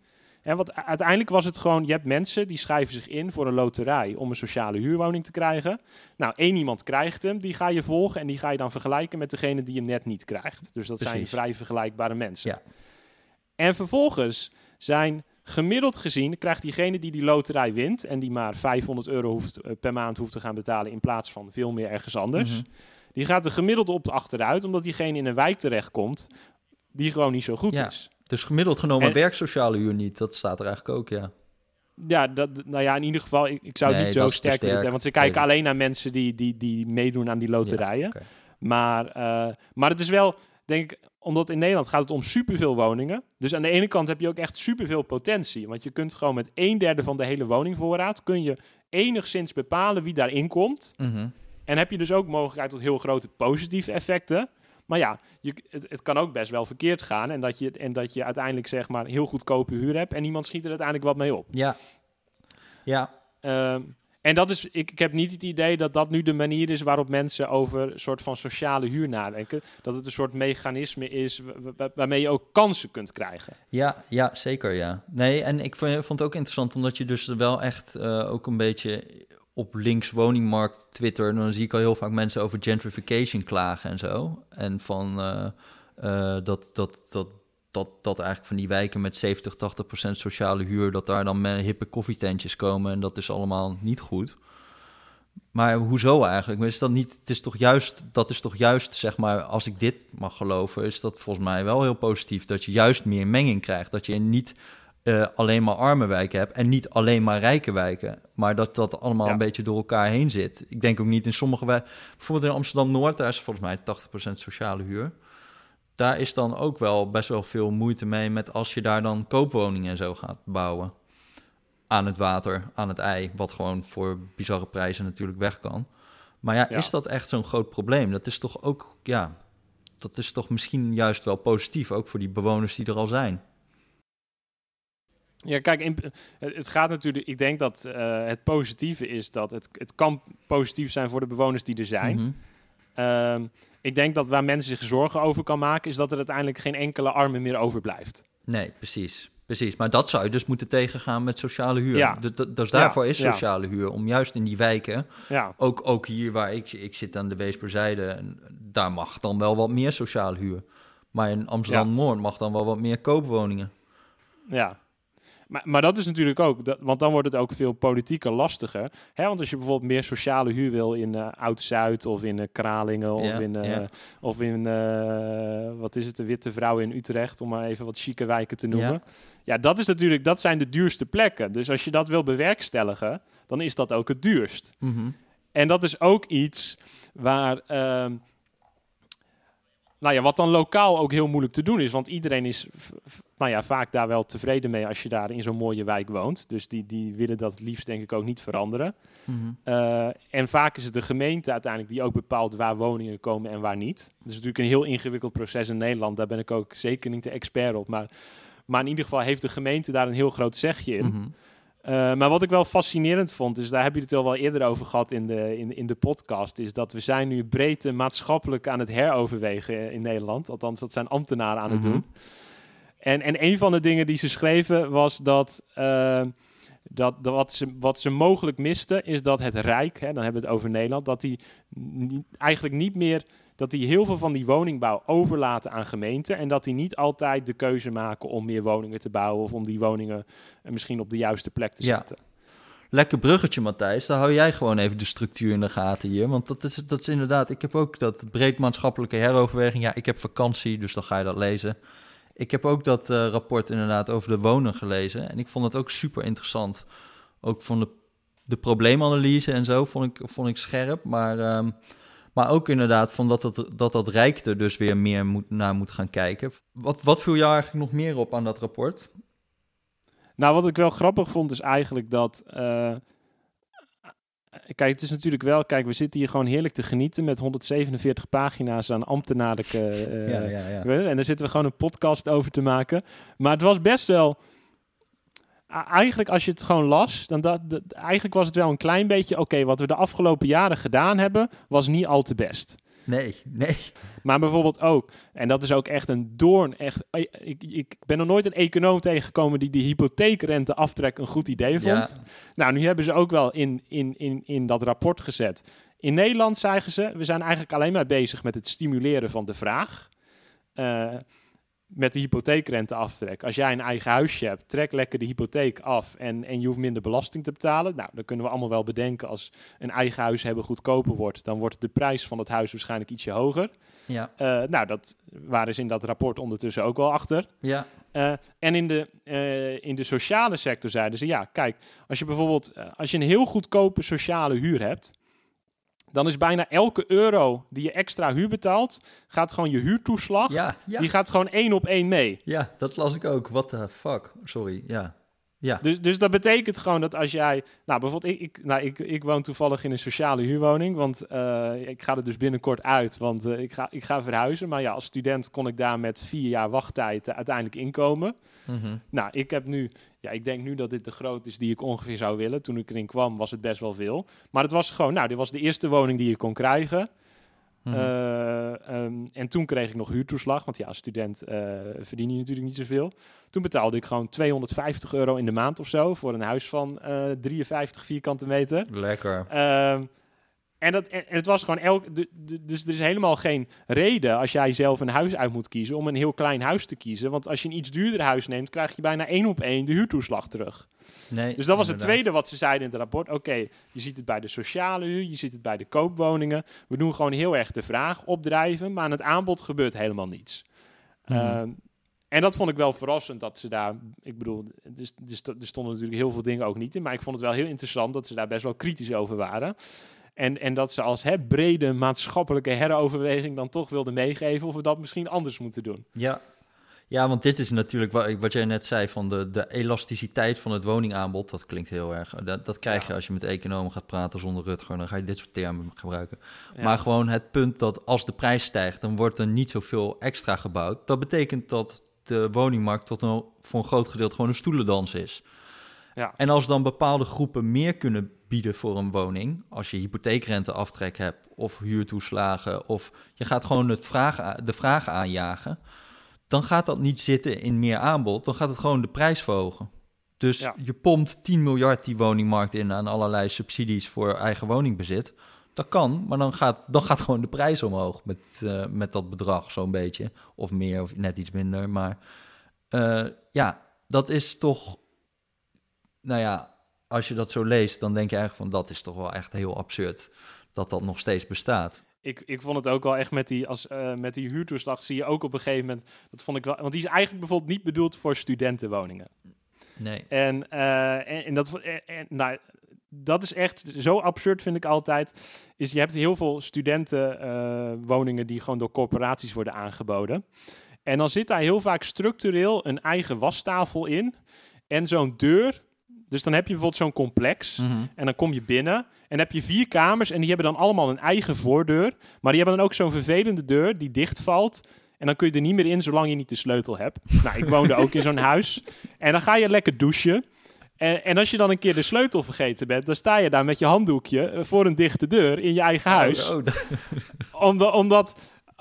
en wat uiteindelijk was het gewoon, je hebt mensen die schrijven zich in voor een loterij om een sociale huurwoning te krijgen. Nou, één iemand krijgt hem, die ga je volgen en die ga je dan vergelijken met degene die hem net niet krijgt. Dus dat zijn vrij vergelijkbare mensen. Ja. En vervolgens zijn gemiddeld gezien, krijgt diegene die die loterij wint en die maar 500 euro hoeft, eh, per maand hoeft te gaan betalen in plaats van veel meer ergens anders. Mhm. Die gaat er gemiddeld op achteruit, omdat diegene in een wijk terechtkomt die gewoon niet zo goed is. Dus gemiddeld genomen en, werkt sociale huur niet. Dat staat er eigenlijk ook, ja. Ja, dat, nou ja, in ieder geval, ik, ik zou het niet zo sterk willen. Want ze kijken alleen naar mensen die, die, die meedoen aan die loterijen. maar, uh, maar het is wel, denk ik, omdat in Nederland gaat het om superveel woningen. Dus aan de ene kant heb je ook echt superveel potentie. Want je kunt gewoon met een derde van de hele woningvoorraad... kun je enigszins bepalen wie daarin komt. Mhm. En heb je dus ook mogelijkheid tot heel grote positieve effecten. Maar ja, je, het, het, kan ook best wel verkeerd gaan. En dat, je, en dat je uiteindelijk zeg maar heel goedkope huur hebt. En niemand schiet er uiteindelijk wat mee op. Ja. Ja. Ehm, en dat is, ik, ik, heb niet het idee dat dat nu de manier is waarop mensen over een soort van sociale huur nadenken. Dat het een soort mechanisme is waarmee je ook kansen kunt krijgen. Ja, ja zeker ja. Nee, en ik vond, vond het ook interessant omdat je dus wel echt uh, ook een beetje op links woningmarkt Twitter, dan zie ik al heel vaak mensen over gentrification klagen en zo. En van uh, uh, dat, dat, dat, dat, dat eigenlijk van die wijken met 70, 80 procent sociale huur, dat daar dan hippe koffietentjes komen en dat is allemaal niet goed. Maar hoezo eigenlijk? Is dat niet, het is toch juist, dat is toch juist, zeg maar, als ik dit mag geloven, is dat volgens mij wel heel positief. Dat je juist meer menging krijgt. Dat je niet uh, alleen maar arme wijken hebt en niet alleen maar rijke wijken. Maar dat dat allemaal een beetje door elkaar heen zit. Ik denk ook niet in sommige wijken. Bijvoorbeeld in Amsterdam-Noord, daar is volgens mij 80% sociale huur. Daar is dan ook wel best wel veel moeite mee met als je daar dan koopwoningen en zo gaat bouwen. Aan het water, aan het ei, wat gewoon voor bizarre prijzen natuurlijk weg kan. Maar ja, ja. is dat echt zo'n groot probleem? Dat is toch ook, ja, dat is toch misschien juist wel positief, ook voor die bewoners die er al zijn. Ja, kijk, het gaat natuurlijk. Ik denk dat uh, het positieve is dat het, het kan positief zijn voor de bewoners die er zijn. Mm ik denk dat waar mensen zich zorgen over kan maken, is dat er uiteindelijk geen enkele arme meer overblijft. Nee, precies. Precies, maar dat zou je dus moeten tegengaan met sociale huur. Ja. Dus, daarvoor is sociale huur, om juist in die wijken, ja. ook, ook hier waar ik, ik zit aan de Weesperzijde, daar mag dan wel wat meer sociale huur. Maar in Amsterdam-Noord mag dan wel wat meer koopwoningen. Ja, maar, maar dat is natuurlijk ook, dat, want dan wordt het ook veel politieker lastiger. Hè? Want als je bijvoorbeeld meer sociale huur wil in uh, Oud-Zuid of in uh, Kralingen of in, uh, of in wat is het, de Witte Vrouw in Utrecht, om maar even wat chique wijken te noemen. Ja. ja, dat is natuurlijk, dat zijn de duurste plekken. Dus als je dat wil bewerkstelligen, dan is dat ook het duurst. Mm -hmm. En dat is ook iets waar ehm, nou ja, wat dan lokaal ook heel moeilijk te doen is. Want iedereen is nou ja, vaak daar wel tevreden mee als je daar in zo'n mooie wijk woont. Dus die, die willen dat het liefst denk ik ook niet veranderen. Mhm. Eh, en vaak is het de gemeente uiteindelijk die ook bepaalt waar woningen komen en waar niet. Dat is natuurlijk een heel ingewikkeld proces in Nederland. Daar ben ik ook zeker niet de expert op. Maar, maar in ieder geval heeft de gemeente daar een heel groot zegje in. Mhm. Eh, maar wat ik wel fascinerend vond, is daar heb je het al wel eerder over gehad in de, in, in de podcast, is dat we zijn nu breed maatschappelijk aan het heroverwegen in Nederland. Althans, dat zijn ambtenaren aan het mhm. doen. En, en een van de dingen die ze schreven was dat, uh, dat, dat wat, ze, wat ze mogelijk misten, is dat het Rijk, hè, dan hebben we het over Nederland, dat die eigenlijk niet meer dat die heel veel van die woningbouw overlaten aan gemeenten en dat die niet altijd de keuze maken om meer woningen te bouwen of om die woningen eh, misschien op de juiste plek te zetten. Lekker bruggetje, Matthijs. Dan hou jij gewoon even de structuur in de gaten hier. Want dat is, dat is inderdaad, ik heb ook dat breed maatschappelijke heroverweging. Ja, ik heb vakantie, dus dan ga je dat lezen. Ik heb ook dat uh, rapport inderdaad over de wonen gelezen. En ik vond het ook super interessant. Ook van de, de probleemanalyse en zo vond ik, vond ik scherp. Maar um, maar ook inderdaad van dat, het, dat dat Rijk er dus weer meer moet, naar moet gaan kijken. Wat, wat viel jou eigenlijk nog meer op aan dat rapport? Nou, wat ik wel grappig vond is eigenlijk dat... Uh, kijk, het is natuurlijk wel, kijk, we zitten hier gewoon heerlijk te genieten met 147 pagina's aan ambtenarlijke. eh, Ja, ja, ja. we- En daar zitten we gewoon een podcast over te maken. Maar het was best wel. Eigenlijk, als je het gewoon las, dan dat, dat- eigenlijk was het wel een klein beetje. Oké, wat we de afgelopen jaren gedaan hebben, was niet al te best. Nee, nee. Maar bijvoorbeeld ook, en dat is ook echt een doorn. Echt, ik, ik ben nog nooit een econoom tegengekomen die de hypotheekrenteaftrek een goed idee vond. Ja, Nou, nu hebben ze ook wel in, in, in, in dat rapport gezet. In Nederland zeggen ze, we zijn eigenlijk alleen maar bezig met het stimuleren van de vraag. Eh, met de hypotheekrenteaftrek. Als jij een eigen huisje hebt, trek lekker de hypotheek af en, en je hoeft minder belasting te betalen. Nou, dan kunnen we allemaal wel bedenken als een eigen huis hebben goedkoper wordt, dan wordt de prijs van het huis waarschijnlijk ietsje hoger. ja, Eh, nou, dat waren ze in dat rapport ondertussen ook wel achter. ja. Eh, en in de, eh, in de sociale sector zeiden ze, ja, kijk, als je bijvoorbeeld als je een heel goedkope sociale huur hebt, dan is bijna elke euro die je extra huur betaalt, gaat gewoon je huurtoeslag, Ja, ja. die gaat gewoon één op één mee. ja, dat las ik ook. What the fuck? Sorry, ja. Ja, Dus, dus dat betekent gewoon dat als jij, nou bijvoorbeeld, ik, ik, nou, ik, ik woon toevallig in een sociale huurwoning, want eh, ik ga er dus binnenkort uit, want eh, ik, ga, ik ga verhuizen. Maar ja, als student kon ik daar met vier jaar wachttijd eh, uiteindelijk inkomen. Mhm. Nou, ik heb nu, ja, ik denk nu dat dit de grootte is die ik ongeveer zou willen. Toen ik erin kwam, was het best wel veel. Maar het was gewoon, nou, dit was de eerste woning die je kon krijgen. Mhm. Eh, ehm, en toen kreeg ik nog huurtoeslag, want ja, als student eh, verdien je natuurlijk niet zoveel. Toen betaalde ik gewoon 250 euro in de maand of zo voor een huis van eh 53 vierkante meter. Lekker. Ehm, en, dat, en het was gewoon elk. Dus er is helemaal geen reden als jij zelf een huis uit moet kiezen om een heel klein huis te kiezen. Want als je een iets duurder huis neemt, krijg je bijna één op één de huurtoeslag terug. Nee, Dus dat was het tweede wat ze zeiden in het rapport. Oké, je ziet het bij de sociale huur, je ziet het bij de koopwoningen. We doen gewoon heel erg de vraag opdrijven, maar aan het aanbod gebeurt helemaal niets. Mhm. Ehm, en dat vond ik wel verrassend dat ze daar, ik bedoel, er stonden natuurlijk heel veel dingen ook niet in, maar ik vond het wel heel interessant dat ze daar best wel kritisch over waren. En, en dat ze als hè, brede maatschappelijke heroverweging dan toch wilden meegeven of we dat misschien anders moeten doen. Ja. Ja, want dit is natuurlijk wat, wat jij net zei van de, de elasticiteit van het woningaanbod. Dat klinkt heel erg. Dat, dat krijg je als je met economen gaat praten zonder Rutger. Dan ga je dit soort termen gebruiken. Ja. Maar gewoon het punt dat als de prijs stijgt, dan wordt er niet zoveel extra gebouwd. Dat betekent dat de woningmarkt tot een, voor een groot gedeelte gewoon een stoelendans is. Ja. En als dan bepaalde groepen meer kunnen bieden voor een woning, als je hypotheekrenteaftrek hebt of huurtoeslagen, of je gaat gewoon het vraag, de vraag aanjagen, dan gaat dat niet zitten in meer aanbod, dan gaat het gewoon de prijs verhogen. Dus Ja. je pompt 10 miljard die woningmarkt in aan allerlei subsidies voor eigen woningbezit. Dat kan, maar dan gaat, dan gaat gewoon de prijs omhoog met, eh, met dat bedrag zo'n beetje. Of meer of net iets minder. Maar eh, ja, dat is toch... Nou ja, als je dat zo leest, dan denk je eigenlijk van... dat is toch wel echt heel absurd dat dat nog steeds bestaat. Ik, ik vond het ook wel echt met die, als, eh, met die huurtoeslag zie je ook op een gegeven moment, dat vond ik wel, want die is eigenlijk bijvoorbeeld niet bedoeld voor studentenwoningen. Nee. En, eh, en, en dat, en, en, nou, dat is echt zo absurd, vind ik altijd. Is je hebt heel veel studentenwoningen die gewoon door corporaties worden aangeboden. En dan zit daar heel vaak structureel een eigen wastafel in en zo'n deur. Dus dan heb je bijvoorbeeld zo'n complex. Mhm. En dan kom je binnen en heb je vier kamers en die hebben dan allemaal een eigen voordeur. Maar die hebben dan ook zo'n vervelende deur die dichtvalt. En dan kun je er niet meer in zolang je niet de sleutel hebt. Nou, ik woonde ook in zo'n huis. En dan ga je lekker douchen. En, en als je dan een keer de sleutel vergeten bent, dan sta je daar met je handdoekje eh, voor een dichte deur in je eigen huis. Oh, oh, dat- Omdat, omdat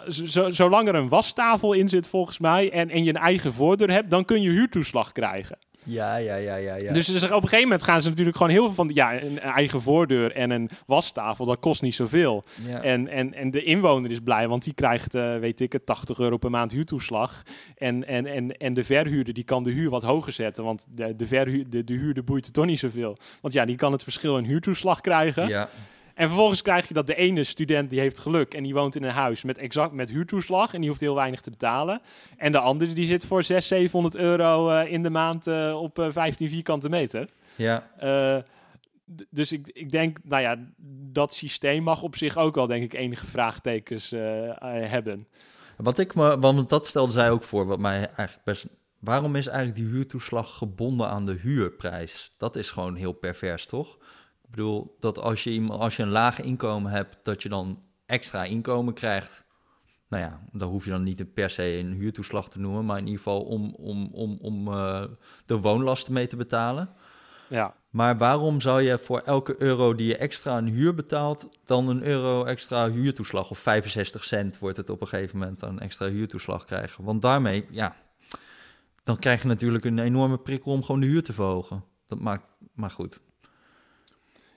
zo, zolang er een wastafel in zit volgens mij en, en je een eigen voordeur hebt, dan kun je huurtoeslag krijgen. Ja, ja, ja, ja. ja. Dus, dus op een gegeven moment gaan ze natuurlijk gewoon heel veel van... Ja, een eigen voordeur en een wastafel, dat kost niet zoveel. ja. En, en, en de inwoner is blij, want die krijgt, eh, weet ik het, 80 euro per maand huurtoeslag. En, en, en, en de verhuurder, die kan de huur wat hoger zetten. Want de, de, verhuur, de, de huurder boeit het toch niet zoveel. Want ja, die kan het verschil in huurtoeslag krijgen. ja. En vervolgens krijg je dat de ene student die heeft geluk en die woont in een huis met exact met huurtoeslag en die hoeft heel weinig te betalen. En de andere die zit voor 600, 700 euro eh, in de maand eh, op eh, 15 vierkante meter. ja. Eh, dus ik, ik denk, nou ja, dat systeem mag op zich ook wel, denk ik, enige vraagtekens eh, eh, hebben. Wat ik me, want dat stelde zij ook voor, wat mij eigenlijk best. Waarom is eigenlijk die huurtoeslag gebonden aan de huurprijs? Dat is gewoon heel pervers, toch? Ik bedoel, dat als je, als je een laag inkomen hebt, dat je dan extra inkomen krijgt. Nou ja, dan hoef je dan niet per se een huurtoeslag te noemen, maar in ieder geval om, om, om, om eh, de woonlasten mee te betalen. Ja. Maar waarom zou je voor elke euro die je extra aan huur betaalt, dan een euro extra huurtoeslag of 65 cent wordt het op een gegeven moment een extra huurtoeslag krijgen? Want daarmee, ja, dan krijg je natuurlijk een enorme prikkel om gewoon de huur te verhogen. Dat maakt, maar goed.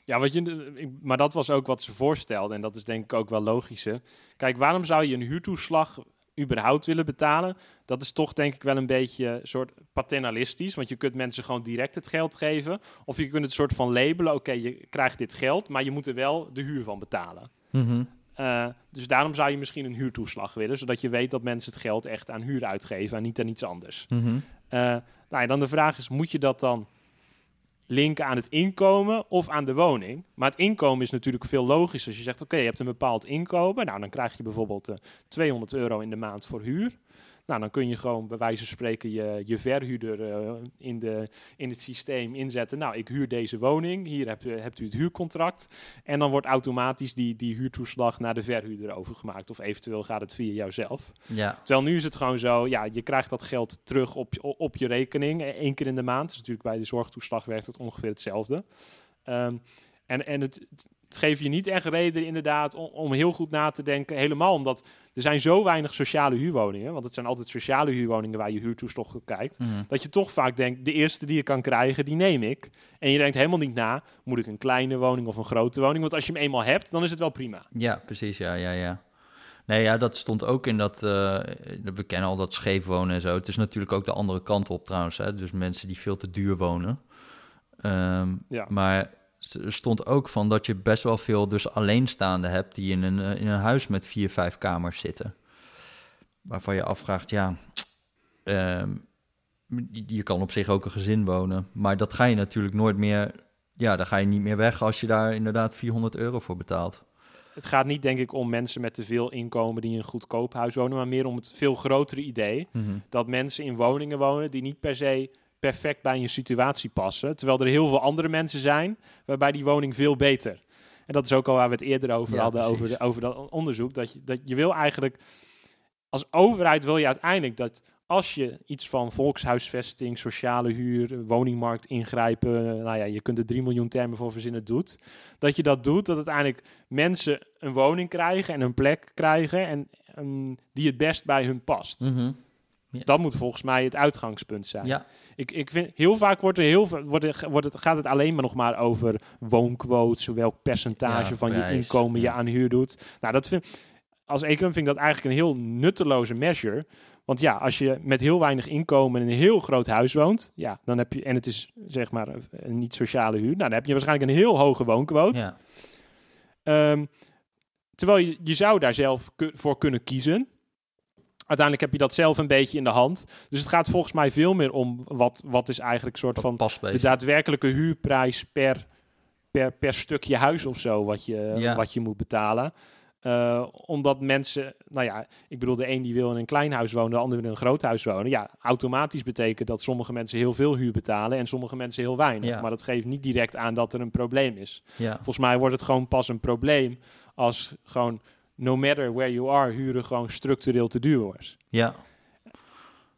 Ja, wat je, maar dat was ook wat ze voorstelden. En dat is denk ik ook wel logischer. Kijk, waarom zou je een huurtoeslag überhaupt willen betalen? Dat is toch denk ik wel een beetje soort paternalistisch. Want je kunt mensen gewoon direct het geld geven. Of je kunt het soort van labelen. Oké, je krijgt dit geld, maar je moet er wel de huur van betalen. Mhm. Eh, dus daarom zou je misschien een huurtoeslag willen. Zodat je weet dat mensen het geld echt aan huur uitgeven en niet aan iets anders. Mhm. Eh, nou ja, dan de vraag is, moet je dat dan linken aan het inkomen of aan de woning? Maar het inkomen is natuurlijk veel logischer. Als je zegt, oké, je hebt een bepaald inkomen. Nou, dan krijg je bijvoorbeeld eh 200 euro in de maand voor huur. Nou, dan kun je gewoon bij wijze van spreken je, je verhuurder eh, in, de, in het systeem inzetten. Nou, ik huur deze woning. Hier hebt, u- hebt u het huurcontract. En dan wordt automatisch die, die huurtoeslag naar de verhuurder overgemaakt. Of eventueel gaat het via jouzelf. Ja. Terwijl nu is het gewoon zo, ja, je krijgt dat geld terug op, je- op je rekening, eh, één keer in de maand. Dus natuurlijk bij de zorgtoeslag werkt het ongeveer hetzelfde. Ehm, en en het, het geeft je niet echt reden inderdaad om, om heel goed na te denken. Helemaal omdat er zijn zo weinig sociale huurwoningen. Want het zijn altijd sociale huurwoningen waar je huurtoeslag op kijkt. Mhm. Dat je toch vaak denkt, de eerste die je kan krijgen, die neem ik. En je denkt helemaal niet na, moet ik een kleine woning of een grote woning? Want als je hem eenmaal hebt, dan is het wel prima. Ja, precies. Ja, ja, ja. Nee, ja, dat stond ook in dat. eh, we kennen al dat scheef wonen en zo. Het is natuurlijk ook de andere kant op trouwens. Hè? Dus mensen die veel te duur wonen. Ehm, Ja. Maar stond ook van dat je best wel veel dus alleenstaanden hebt die in een, eh, in een huis met vier, vijf kamers zitten. Waarvan je afvraagt, ja, ehm, je kan op zich ook een gezin wonen. Maar dat ga je natuurlijk nooit meer. Ja, dan ga je niet meer weg als je daar inderdaad 400 euro voor betaalt. Het gaat niet, denk ik, om mensen met te veel inkomen die in een goedkoop huis wonen, maar meer om het veel grotere idee dat mensen in woningen wonen die niet per se perfect bij je situatie passen. Terwijl er heel veel andere mensen zijn waarbij die woning veel beter. En dat is ook al waar we het eerder over Ja, hadden, over, de, over dat onderzoek. Dat je, dat je wil eigenlijk, als overheid wil je uiteindelijk dat als je iets van volkshuisvesting, sociale huur, woningmarkt ingrijpen, nou ja, je kunt er 3 miljoen termen voor verzinnen, doet. Dat je dat doet, dat uiteindelijk mensen een woning krijgen en een plek krijgen en ehm, die het best bij hun past. Dat moet volgens mij het uitgangspunt zijn. Ja, Ik, ik vind, heel vaak wordt er heel, wordt er, wordt het, gaat het alleen maar nog maar over woonquotes, welk percentage Ja, van je inkomen je aan huur doet. Nou, dat vind, als econoom vind ik dat eigenlijk een heel nutteloze measure. Want ja, als je met heel weinig inkomen in een heel groot huis woont, ja, dan heb je, en het is zeg maar een, een niet sociale huur, nou, dan heb je waarschijnlijk een heel hoge woonquote. ja. Ehm, terwijl je, je zou daar zelf voor kunnen kiezen. Uiteindelijk heb je dat zelf een beetje in de hand. Dus het gaat volgens mij veel meer om wat, wat is eigenlijk soort van de daadwerkelijke huurprijs per, per, per stukje huis of zo wat je, Ja. wat je moet betalen. Eh, omdat mensen, nou ja, ik bedoel, de een die wil in een klein huis wonen, de ander wil in een groot huis wonen. Ja, automatisch betekent dat sommige mensen heel veel huur betalen en sommige mensen heel weinig. Ja. Maar dat geeft niet direct aan dat er een probleem is. Ja. Volgens mij wordt het gewoon pas een probleem als gewoon, no matter where you are, huren gewoon structureel te duur wordt. Ja.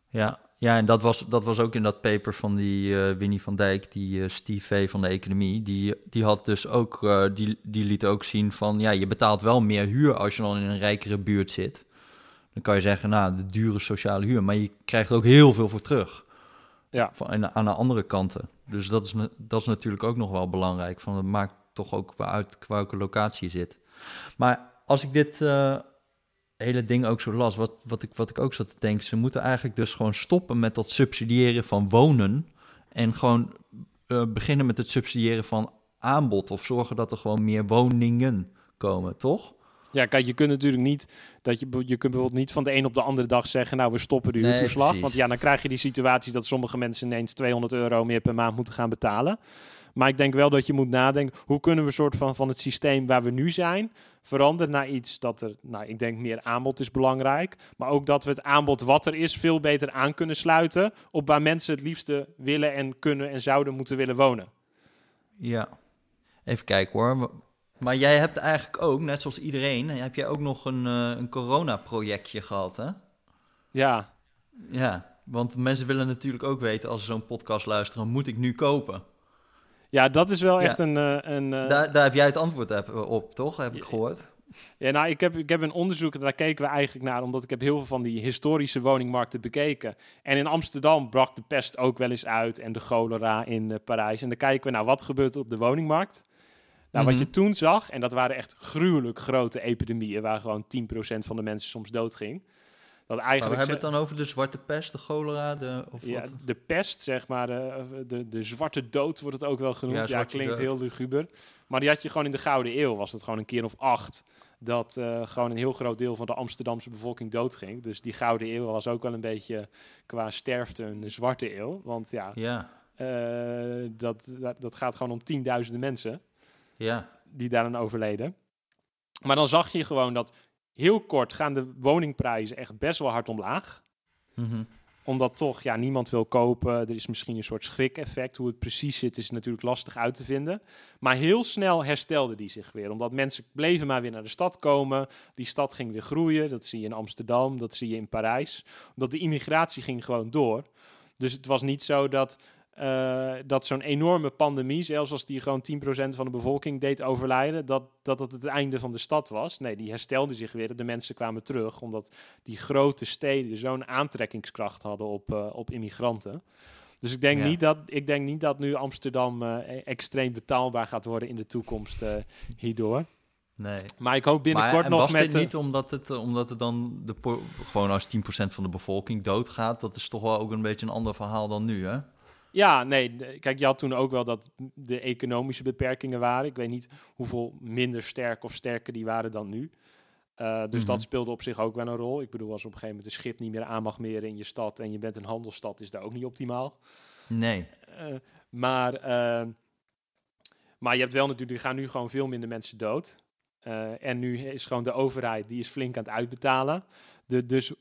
Ja, ja en dat was, dat was ook in dat paper van die eh, Winnie van Dijk, die eh, Steve V van de economie. Die, die had dus ook, eh, die, die liet ook zien van, ja, je betaalt wel meer huur als je dan in een rijkere buurt zit. Dan kan je zeggen, nou, de dure sociale huur, maar je krijgt er ook heel veel voor terug. Ja. Van, en aan de andere kanten. Dus dat is, dat is natuurlijk ook nog wel belangrijk. Van, het maakt toch ook uit welke locatie je zit. Maar als ik dit eh, hele ding ook zo las, wat, wat, ik, wat ik ook zat te denken, ze moeten eigenlijk dus gewoon stoppen met dat subsidiëren van wonen. En gewoon eh, beginnen met het subsidiëren van aanbod. Of zorgen dat er gewoon meer woningen komen, toch? Ja, kijk, je kunt natuurlijk niet dat je, je kunt bijvoorbeeld niet van de een op de andere dag zeggen, nou, we stoppen de huurtoeslag. want ja, dan krijg je die situatie dat sommige mensen ineens 200 euro meer per maand moeten gaan betalen. Maar ik denk wel dat je moet nadenken, hoe kunnen we soort van, van het systeem waar we nu zijn, veranderen naar iets dat er, nou, ik denk meer aanbod is belangrijk. Maar ook dat we het aanbod wat er is veel beter aan kunnen sluiten op waar mensen het liefste willen en kunnen en zouden moeten willen wonen. Ja. Even kijken hoor. Maar jij hebt eigenlijk ook, net zoals iedereen, heb jij ook nog een, uh, een corona-projectje gehad, hè? Ja. Ja, want mensen willen natuurlijk ook weten, als ze zo'n podcast luisteren, moet ik nu kopen? Ja, dat is wel echt een... Uh, een daar, daar heb jij het antwoord op, toch? Heb ik gehoord. Ja, nou, ik heb, ik heb een onderzoek, daar keken we eigenlijk naar, omdat ik heb heel veel van die historische woningmarkten bekeken. En in Amsterdam brak de pest ook wel eens uit en de cholera in uh, Parijs. En dan kijken we naar wat gebeurt er op de woningmarkt. Nou, wat mhm. je toen zag, en dat waren echt gruwelijk grote epidemieën, waar gewoon 10% van de mensen soms doodging. Dat eigenlijk maar we hebben het dan over de zwarte pest, de cholera, de, of ja, wat? de pest, zeg maar, de, de, de zwarte dood wordt het ook wel genoemd. Ja, ja klinkt heel luguber. Maar die had je gewoon in de Gouden Eeuw, was het gewoon een keer of acht dat uh, gewoon een heel groot deel van de Amsterdamse bevolking doodging. Dus die Gouden Eeuw was ook wel een beetje qua sterfte een zwarte eeuw. Want ja, ja. Uh, dat, dat, gaat gewoon om tienduizenden mensen ja. die daaraan overleden. Maar dan zag je gewoon dat heel kort gaan de woningprijzen echt best wel hard omlaag. Mm omdat toch ja, niemand wil kopen. Er is misschien een soort schrik-effect. Hoe het precies zit is natuurlijk lastig uit te vinden. Maar heel snel herstelde die zich weer. Omdat mensen bleven maar weer naar de stad komen. Die stad ging weer groeien. Dat zie je in Amsterdam, dat zie je in Parijs. Omdat de immigratie ging gewoon door. Dus het was niet zo dat uh, dat zo'n enorme pandemie, zelfs als die gewoon 10% van de bevolking deed overlijden, dat, dat het het einde van de stad was. Nee, die herstelde zich weer. De mensen kwamen terug, omdat die grote steden zo'n aantrekkingskracht hadden op, uh, op immigranten. Dus ik denk, niet dat, ik denk niet dat nu Amsterdam uh, extreem betaalbaar gaat worden in de toekomst hierdoor. Nee. Maar ik hoop binnenkort maar, nog was met... Dit niet omdat het, omdat het dan de gewoon als 10% van de bevolking doodgaat, dat is toch wel ook een beetje een ander verhaal dan nu, hè? Ja, nee, kijk, je had toen ook wel dat de economische beperkingen waren. Ik weet niet hoeveel minder sterk of sterker die waren dan nu. Uh, dus dat mhm. speelde op zich ook wel een rol. Ik bedoel, als op een gegeven moment een schip niet meer aan mag meer in je stad en je bent een handelsstad, is dat ook niet optimaal. Nee. Uh, maar, uh, maar je hebt wel natuurlijk, er gaan nu gewoon veel minder mensen dood. en nu is gewoon de overheid, die is flink aan het uitbetalen. De, dus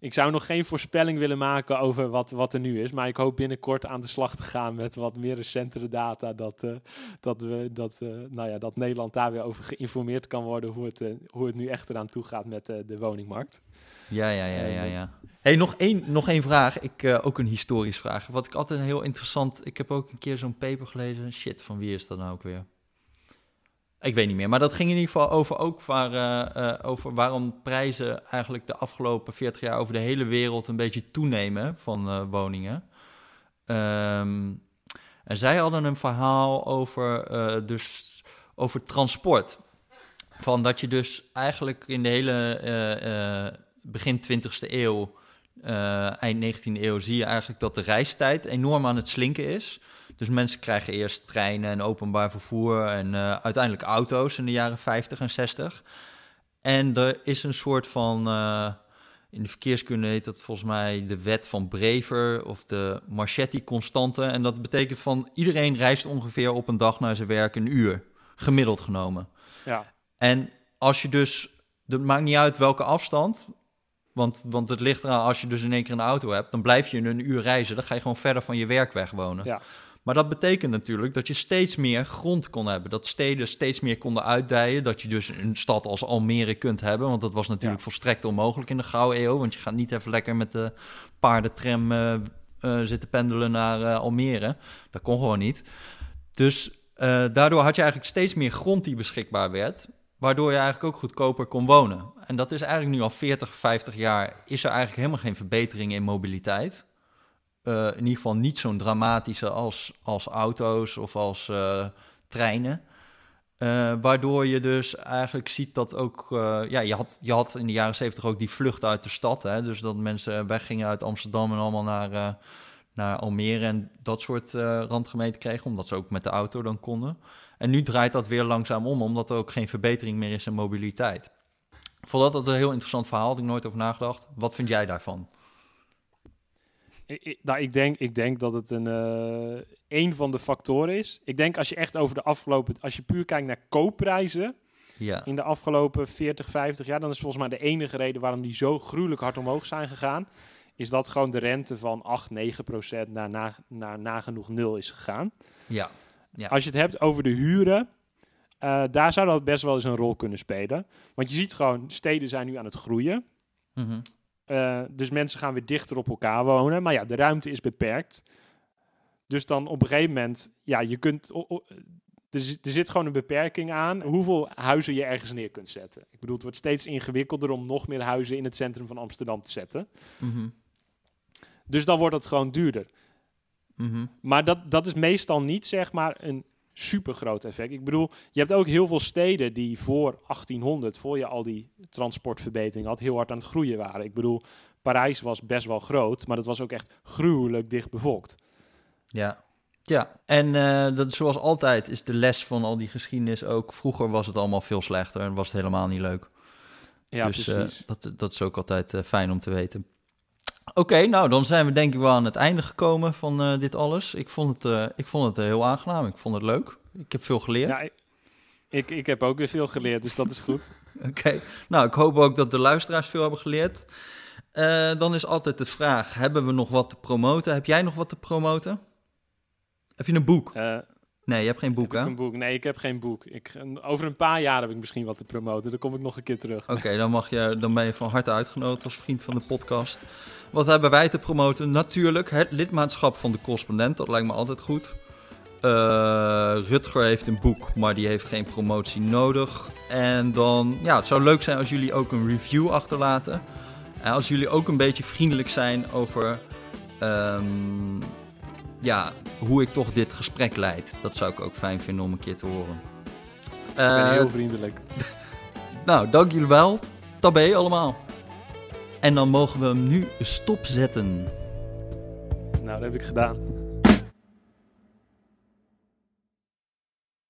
ik zou nog geen voorspelling willen maken over wat, wat er nu is. Maar ik hoop binnenkort aan de slag te gaan met wat meer recentere data. Dat, uh, dat, we, dat, uh, nou ja, dat Nederland daar weer over geïnformeerd kan worden hoe het, uh, hoe het nu echt eraan toe gaat met de woningmarkt. Ja, ja, ja, ja. ja. Hey, nog één, nog één vraag. Ik, ook een historisch vraag. Wat ik altijd heel interessant... Ik heb ook een keer zo'n paper gelezen. Shit, van wie is dat nou ook weer? Ik weet niet meer, maar dat ging in ieder geval over ook waar, uh, over waarom prijzen eigenlijk de afgelopen 40 jaar over de hele wereld een beetje toenemen van uh, woningen. Um, en zij hadden een verhaal over, dus, over transport. Van dat je dus eigenlijk in de hele begin 20e eeuw, eind 19e eeuw, zie je eigenlijk dat de reistijd enorm aan het slinken is. Dus mensen krijgen eerst treinen en openbaar vervoer en uh, uiteindelijk auto's in de jaren 50 en 60. En er is een soort van, uh, in de verkeerskunde heet dat volgens mij de wet van Brever of de Marchetti-constante. En dat betekent van iedereen reist ongeveer op een dag naar zijn werk een uur, gemiddeld genomen. Ja. En als je dus, het maakt niet uit welke afstand, want, want het ligt eraan, als je dus in één keer een auto hebt, dan blijf je een uur reizen. Dan ga je gewoon verder van je werk weg wonen. Ja. Maar dat betekent natuurlijk dat je steeds meer grond kon hebben. Dat steden steeds meer konden uitdijen. Dat je dus een stad als Almere kunt hebben. Want dat was natuurlijk volstrekt onmogelijk in de Gouden Eeuw. Want je gaat niet even lekker met de paardentram uh, uh, zitten pendelen naar uh, Almere. Dat kon gewoon niet. Dus daardoor had je eigenlijk steeds meer grond die beschikbaar werd. Waardoor je eigenlijk ook goedkoper kon wonen. En dat is eigenlijk nu al 40, 50 jaar. Is er eigenlijk helemaal geen verbetering in mobiliteit. Uh, in ieder geval niet zo'n dramatische als, als auto's of als uh, treinen. Uh, waardoor je dus eigenlijk ziet dat ook... ja, je had, je had in de jaren zeventig ook die vlucht uit de stad. Hè? Dus dat mensen weggingen uit Amsterdam en allemaal naar, naar Almere... en dat soort randgemeenten kregen, omdat ze ook met de auto dan konden. En nu draait dat weer langzaam om, omdat er ook geen verbetering meer is in mobiliteit. Vond dat een heel interessant verhaal, had ik nooit over nagedacht. Wat vind jij daarvan? Ik, nou, ik, denk, ik denk dat het een, uh, een van de factoren is. Ik denk als je echt over de afgelopen, als je puur kijkt naar koopprijzen ja. in de afgelopen 40, 50 jaar, dan is volgens mij de enige reden waarom die zo gruwelijk hard omhoog zijn gegaan, is dat gewoon de rente van 8, 9 procent naar, naar, naar nagenoeg nul is gegaan. Ja. Ja. Als je het hebt over de huren, eh, daar zou dat best wel eens een rol kunnen spelen. Want je ziet gewoon, steden zijn nu aan het groeien. Mhm. Uh, dus mensen gaan weer dichter op elkaar wonen. Maar ja, de ruimte is beperkt. Dus dan op een gegeven moment, ja, je kunt. Er, zit, er zit gewoon een beperking aan hoeveel huizen je ergens neer kunt zetten. Ik bedoel, het wordt steeds ingewikkelder om nog meer huizen in het centrum van Amsterdam te zetten. Mhm. Dus dan wordt het gewoon duurder. Mhm. Maar dat, dat is meestal niet, zeg maar, een super groot effect. Ik bedoel, je hebt ook heel veel steden die voor 1800, voor je al die transportverbetering had, heel hard aan het groeien waren. Ik bedoel, Parijs was best wel groot, maar dat was ook echt gruwelijk dicht bevolkt. Ja. Ja, en uh, dat, zoals altijd is de les van al die geschiedenis ook... vroeger was het allemaal veel slechter en was het helemaal niet leuk. Ja, dus uh, precies. dat, dat is ook altijd uh, fijn om te weten. Oké, nou dan zijn we denk ik wel aan het einde gekomen van dit alles. Ik vond het, ik vond het heel aangenaam, ik vond het leuk. Ik heb veel geleerd. Ja, ik, ik, ik heb ook weer veel geleerd, dus dat is goed. Oké, nou ik hoop ook dat de luisteraars veel hebben geleerd. Dan is altijd de vraag: hebben we nog wat te promoten? Heb jij nog wat te promoten? Heb je een boek? Nee, je hebt geen boek, heb hè? een boek? Nee, ik heb geen boek. Ik, over een paar jaar heb ik misschien wat te promoten. Dan kom ik nog een keer terug. Oké, okay, dan, mag je, dan ben je van harte uitgenodigd als vriend van de podcast. Wat hebben wij te promoten? Natuurlijk het lidmaatschap van de correspondent. Dat lijkt me altijd goed. Uh, Rutger heeft een boek, maar die heeft geen promotie nodig. En dan, ja, het zou leuk zijn als jullie ook een review achterlaten. En als jullie ook een beetje vriendelijk zijn over um, ja, hoe ik toch dit gesprek leid. Dat zou ik ook fijn vinden om een keer te horen. Ik ben uh, heel vriendelijk. nou, dank jullie wel. Tabé allemaal. En dan mogen we hem nu stopzetten. Nou, dat heb ik gedaan.